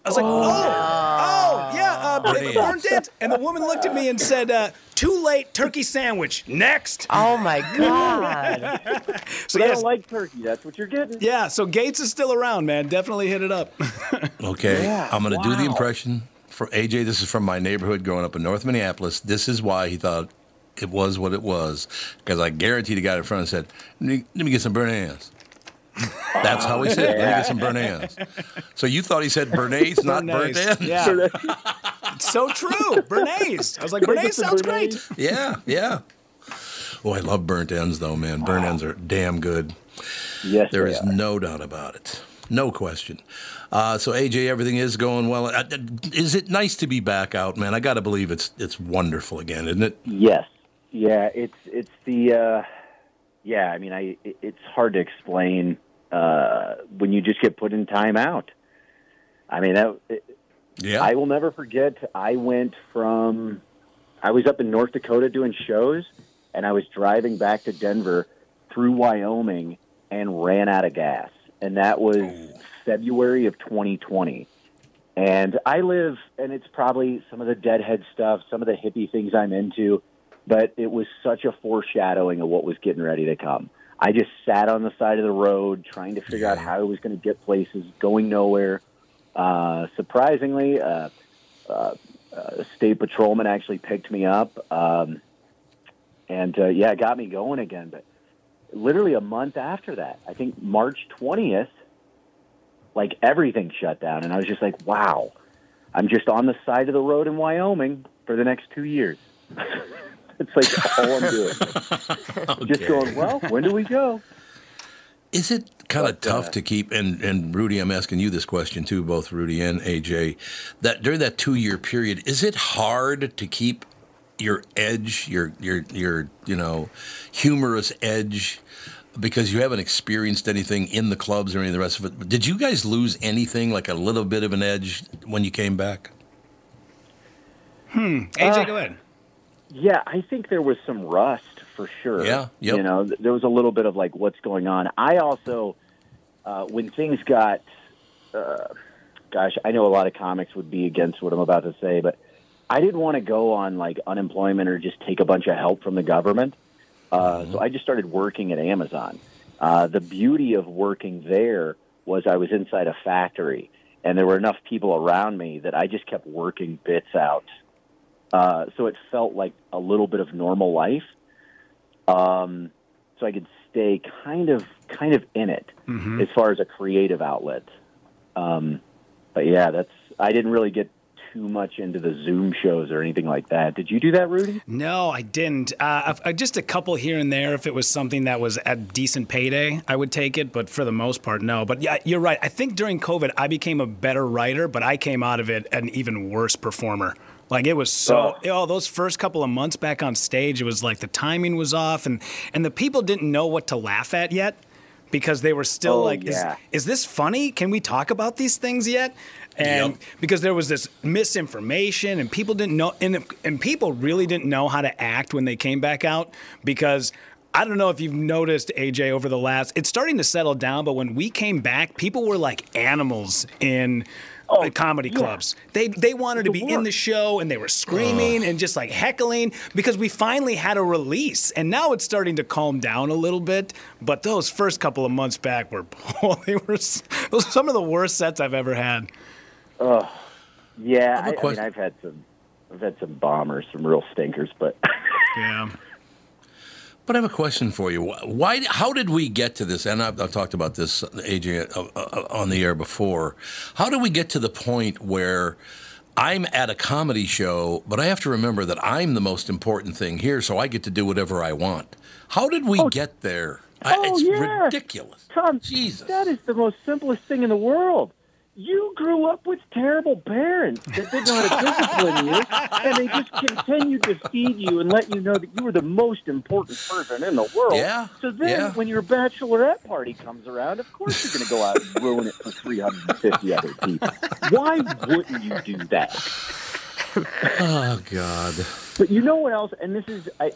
I was like, "Oh, oh, yeah, uh, Burnt burnt ends." And the woman looked at me and said, uh, "Too late, turkey sandwich. Next." Oh my God. So But I yes, don't like turkey. That's what you're getting. yeah. So Gates is still around, man. Definitely hit it up. Okay, Yeah, I'm going to do the impression for AJ. This is from my neighborhood growing up in North Minneapolis. This is why he thought it was what it was, because I guarantee the guy in front said, "Let me let me get some burnt ends." That's how he said, it. "Let me get some burnt ends." So you thought he said Bernays, not burnt Bernays. ends? Yeah. It's so true. Bernays. I was like, Bernays sounds great. yeah, yeah. Oh, I love burnt ends though, man. Burnt ends are damn good. Yes, There they is are. no doubt about it. No question. Uh, so AJ, everything is going well. Uh, Is it nice to be back out, man? I got to believe it's it's wonderful again, isn't it? Yes. Yeah, it's it's the uh yeah, I mean I it- it's hard to explain uh when you just get put in timeout. I mean that it, Yeah. I will never forget I went from I was up in North Dakota doing shows and I was driving back to Denver through Wyoming and ran out of gas. And that was February of 2020. And I live, and it's probably some of the deadhead stuff, some of the hippie things I'm into, but it was such a foreshadowing of what was getting ready to come. I just sat on the side of the road trying to figure out how I was going to get places, going nowhere. Uh, surprisingly, uh, uh, a state patrolman actually picked me up, um, and uh, yeah, got me going again. But literally a month after that, I think March 20th, like everything shut down, and I was just like, wow, I'm just on the side of the road in Wyoming for the next two years. it's like all I'm doing. Just going, well, when do we go? Is it kind of tough uh, to keep? And and Rudy, I'm asking you this question too, both Rudy and AJ. That during that two year period, is it hard to keep your edge, your your your you know humorous edge? Because you haven't experienced anything in the clubs or any of the rest of it. Did you guys lose anything, like a little bit of an edge, when you came back? Hmm. AJ, go ahead. Yeah, I think there was some rust for sure. Yeah, yep. You know, there was a little bit of like, what's going on. I also, uh, when things got, uh, gosh, I know a lot of comics would be against what I'm about to say, but I didn't want to go on like unemployment or just take a bunch of help from the government. Uh, So I just started working at Amazon. Uh, the beauty of working there was I was inside a factory, and there were enough people around me that I just kept working bits out. Uh, so it felt like a little bit of normal life. Um, so I could stay kind of kind of in it as far as a creative outlet. Um, but yeah, that's I didn't really get too much into the Zoom shows or anything like that. Did you do that, Rudy? No, I didn't. Uh, uh, just a couple here and there. If it was something that was at decent payday, I would take it. But for the most part, no. But yeah, you're right. I think during COVID, I became a better writer, but I came out of it an even worse performer. Like it was so. Oh. oh, those first couple of months back on stage, it was like the timing was off, and and the people didn't know what to laugh at yet because they were still Oh, like, yeah. is, is this funny? Can we talk about these things yet? And Yep. because there was this misinformation and people didn't know and, and people really didn't know how to act when they came back out because I don't know if you've noticed AJ over the last it's starting to settle down but when we came back people were like animals in Oh, the comedy clubs. They they wanted to be in the show and they were screaming and just like heckling because we finally had a release and now it's starting to calm down a little bit. But those first couple of months back were they were those some of the worst sets I've ever had. Yeah, have a I, I mean. I've had some, I've had some bombers, some real stinkers, but Yeah. But I have a question for you. Why? How did we get to this? And I've, I've talked about this, AJ, uh, uh, on the air before. How did we get to the point where I'm at a comedy show, but I have to remember that I'm the most important thing here, so I get to do whatever I want? How did we get there? I, Oh, it's yeah. ridiculous. Tom, Jesus. that is the most simplest thing in the world. You grew up with terrible parents that didn't know how to discipline you, and they just continued to feed you and let you know that you were the most important person in the world. Yeah, So then, yeah. when your bachelorette party comes around, of course you're going to go out and ruin it for 350 other people. Why wouldn't you do that? Oh God. But you know what else? And this is, I,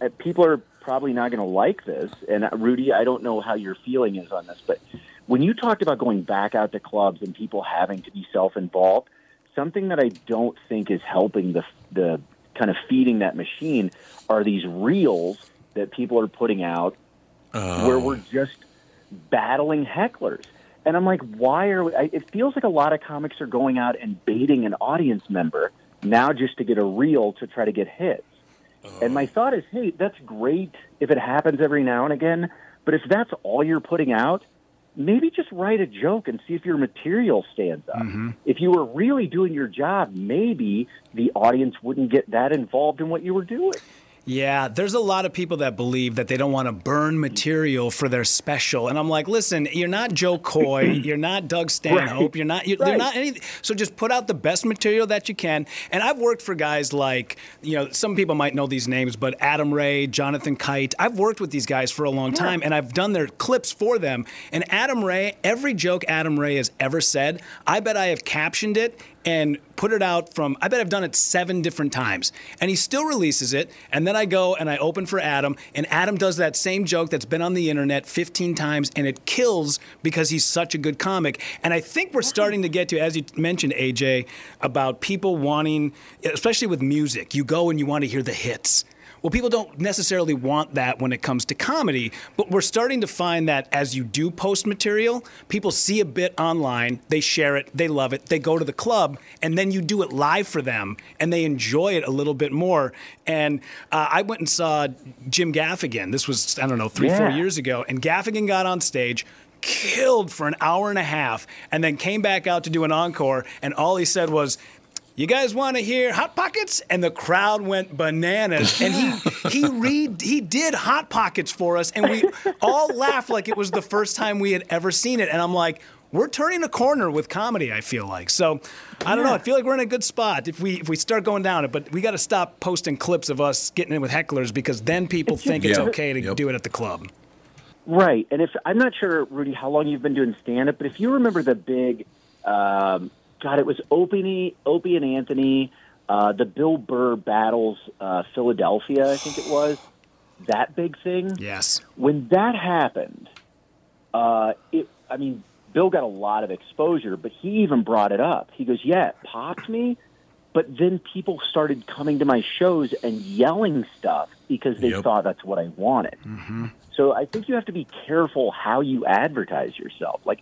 I people are probably not going to like this. And uh, Rudy, I don't know how your feeling is on this, but when you talked about going back out to clubs and people having to be self-involved, something that I don't think is helping the the kind of feeding that machine are these reels that people are putting out where oh. we're just battling hecklers. And I'm like, why are we? I, it feels like a lot of comics are going out and baiting an audience member now just to get a reel to try to get hits. And my oh. thought is, hey, that's great if it happens every now and again, but if that's all you're putting out, maybe just write a joke and see if your material stands up. Mm-hmm. If you were really doing your job, maybe the audience wouldn't get that involved in what you were doing. Yeah, there's a lot of people that believe that they don't want to burn material for their special, and I'm like, listen, you're not Jo Koy, you're not Doug Stanhope, you're not, you're, they're not anything. So just put out the best material that you can. And I've worked for guys like, you know, some people might know these names, but Adam Ray, Jonathan Kite. I've worked with these guys for a long time, and I've done their clips for them. And Adam Ray, every joke Adam Ray has ever said, I bet I have captioned it and put it out from I bet I've done it seven different times. And he still releases it. And then I go and I open for Adam, and Adam does that same joke that's been on the internet 15 times, and it kills because he's such a good comic. And I think we're starting to get to, as you mentioned, AJ, about people wanting, especially with music, you go and you want to hear the hits. Well, people don't necessarily want that when it comes to comedy, but we're starting to find that as you do post material, people see a bit online, they share it, they love it, they go to the club, and then you do it live for them, and they enjoy it a little bit more. And uh, I went and saw Jim Gaffigan. This was, I don't know, three, four years ago, and Gaffigan got on stage. Killed for an hour and a half, and then came back out to do an encore. And all he said was, you guys want to hear Hot Pockets? And the crowd went bananas. And he he read he did Hot Pockets for us, and we all laughed like it was the first time we had ever seen it. And I'm like, we're turning a corner with comedy. I feel like so. I don't know. I feel like we're in a good spot if we if we start going down it. But we got to stop posting clips of us getting in with hecklers because then people think it's Yeah. okay to Yep. do it at the club. Right, and if I'm not sure, Rudy, how long you've been doing stand up, but if you remember the big, um, God, it was Opie, Opie and Anthony, uh, the Bill Burr battles uh, Philadelphia, I think it was that big thing. Yes. When that happened, uh, it, I mean, Bill got a lot of exposure, but he even brought it up. He goes, "Yeah, it popped me." But then people started coming to my shows and yelling stuff because they Yep. thought that's what I wanted. So I think you have to be careful how you advertise yourself. Like,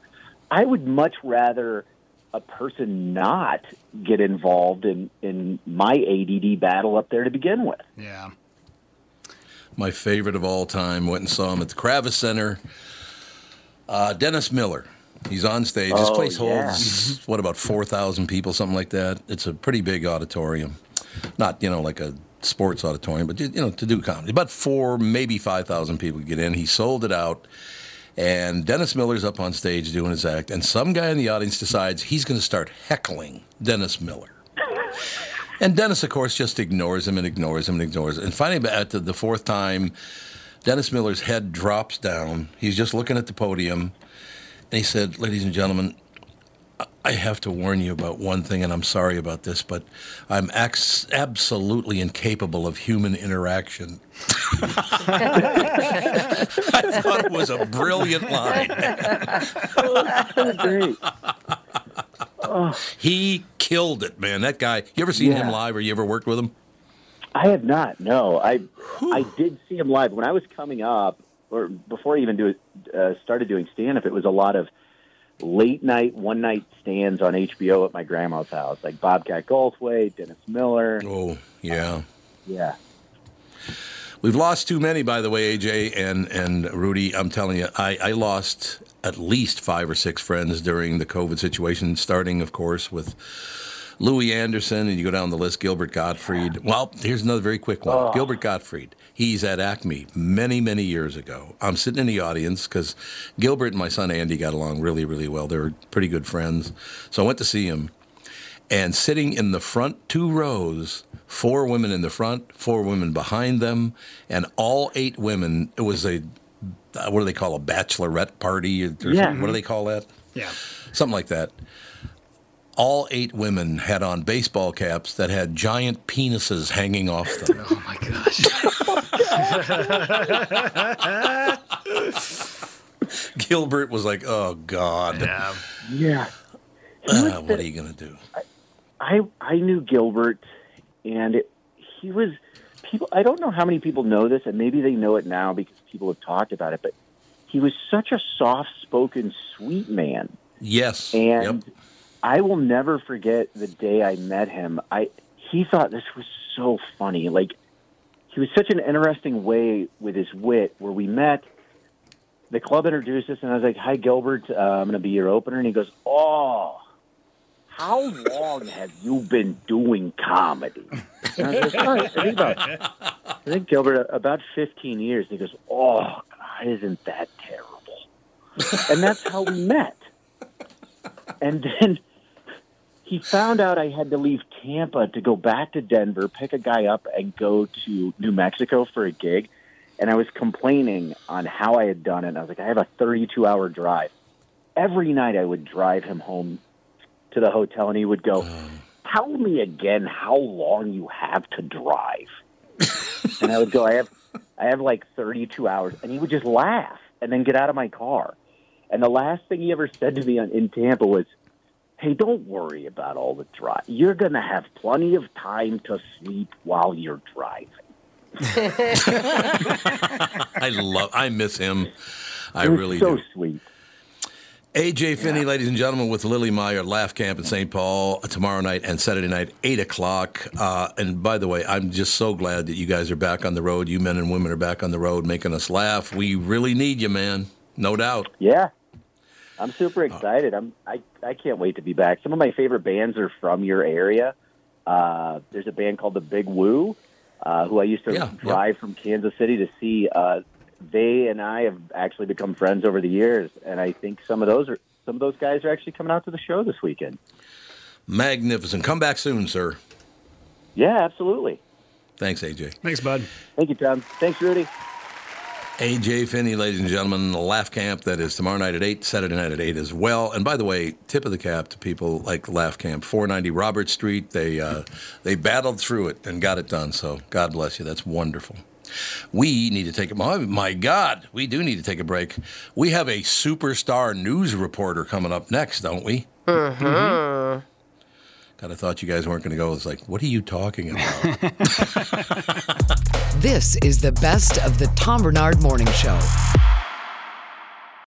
I would much rather a person not get involved in, in my ADD battle up there to begin with. Yeah. My favorite of all time. Went and saw him at the Kravis Center. Uh, Dennis Miller. He's on stage. this Oh, place yeah. holds what about four thousand people, something like that. It's a pretty big auditorium, not you know like a sports auditorium, but you know to do comedy. About four, maybe five thousand people get in. He sold it out, and Dennis Miller's up on stage doing his act, and some guy in the audience decides he's going to start heckling Dennis Miller. And Dennis, of course, just ignores him and ignores him and ignores him. And finally, at the, fourth time, Dennis Miller's head drops down. He's just looking at the podium. And he said, Ladies and gentlemen, I- have to warn you about one thing, and I'm sorry about this, but I'm ex- absolutely incapable of human interaction. I thought it was a brilliant line. Great. He killed it, man. That guy. You ever seen him live or you ever worked with him? I have not. No, I I did see him live when I was coming up, or before I even do uh, started doing stand up. It was a lot of late night, one night stands on HBO at my grandma's house, like Bobcat Goldthwait, Dennis Miller. Oh, yeah. Yeah, We've lost too many, by the way, AJ and, and Rudy. I'm telling you, I, I lost at least five or six friends during the COVID situation, starting, of course, with Louie Anderson, and you go down the list, Gilbert Gottfried. Well, here's another very quick one. Oh. Gilbert Gottfried. He's at Acme many, many years ago. I'm sitting in the audience because Gilbert and my son Andy got along really, really well. They were pretty good friends. So I went to see him. And sitting in the front two rows, four women in the front, four women behind them, and all eight women. It was a, what do they call a bachelorette party? Or Yeah. What do they call that? Yeah. something like that. All eight women had on baseball caps that had giant penises hanging off them. Oh my gosh. Gilbert was like, "Oh God, Yeah. Yeah. uh, what are you gonna do?" I I knew Gilbert, and it, he was people. I don't know how many people know this, and maybe they know it now because people have talked about it. But he was such a soft-spoken, sweet man, Yes, and Yep. I will never forget the day I met him. I he thought this was so funny. Like he was such an interesting way with his wit. Where we met, the club introduced us, and I was like, "Hi, Gilbert. Uh, I'm going to be your opener." And he goes, "Oh." How long have you been doing comedy? And I was like, "Oh, I think about, I think Gilbert about 15 years. And he goes, "Oh, God, isn't that terrible?" And that's how we met. And then he found out I had to leave Tampa to go back to Denver, pick a guy up, and go to New Mexico for a gig. And I was complaining on how I had done it. And I was like, I have a 32 hour drive. Every night I would drive him home to the hotel, and he would go, um. Tell me again how long you have to drive. and I would go, I have, I have like 32 hours. And he would just laugh and then get out of my car. And the last thing he ever said to me on, in Tampa was, Hey, don't worry about all the drive. You're going to have plenty of time to sleep while you're driving. I love. I miss him. I really so do. sweet. AJ Finney, ladies and gentlemen, with Lily Meyer Laugh Camp in St. Paul uh, tomorrow night and Saturday night, 8 o'clock. Uh, and by the way, I'm just so glad that you guys are back on the road. You men and women are back on the road making us laugh. We really need you, man. No doubt. Yeah. I'm super excited. I'm I, I can't wait to be back. Some of my favorite bands are from your area. Uh, there's a band called the Big Wu, uh, who I used to Yeah, drive from Kansas City to see. Uh, they and I have actually become friends over the years, and I think some of those are some of those guys are actually coming out to the show this weekend. Magnificent. Come back soon, sir. Yeah, absolutely. Thanks, AJ. Thanks, bud. Thank you, Tom. Thanks, Rudy. AJ Finney, ladies and gentlemen, the Laugh Camp that is tomorrow night at 8, Saturday night at 8 as well. And by the way, tip of the cap to people like Laugh Camp, 490 Robert Street. They, uh, they battled through it and got it done. So God bless you. That's wonderful. We need to take a my, my God, we do need to take a break. We have a superstar news reporter coming up next, don't we? Mm-hmm. God, I thought you guys weren't going to go. It's like, what are you talking about? This is the best of the Tom Barnard Morning Show.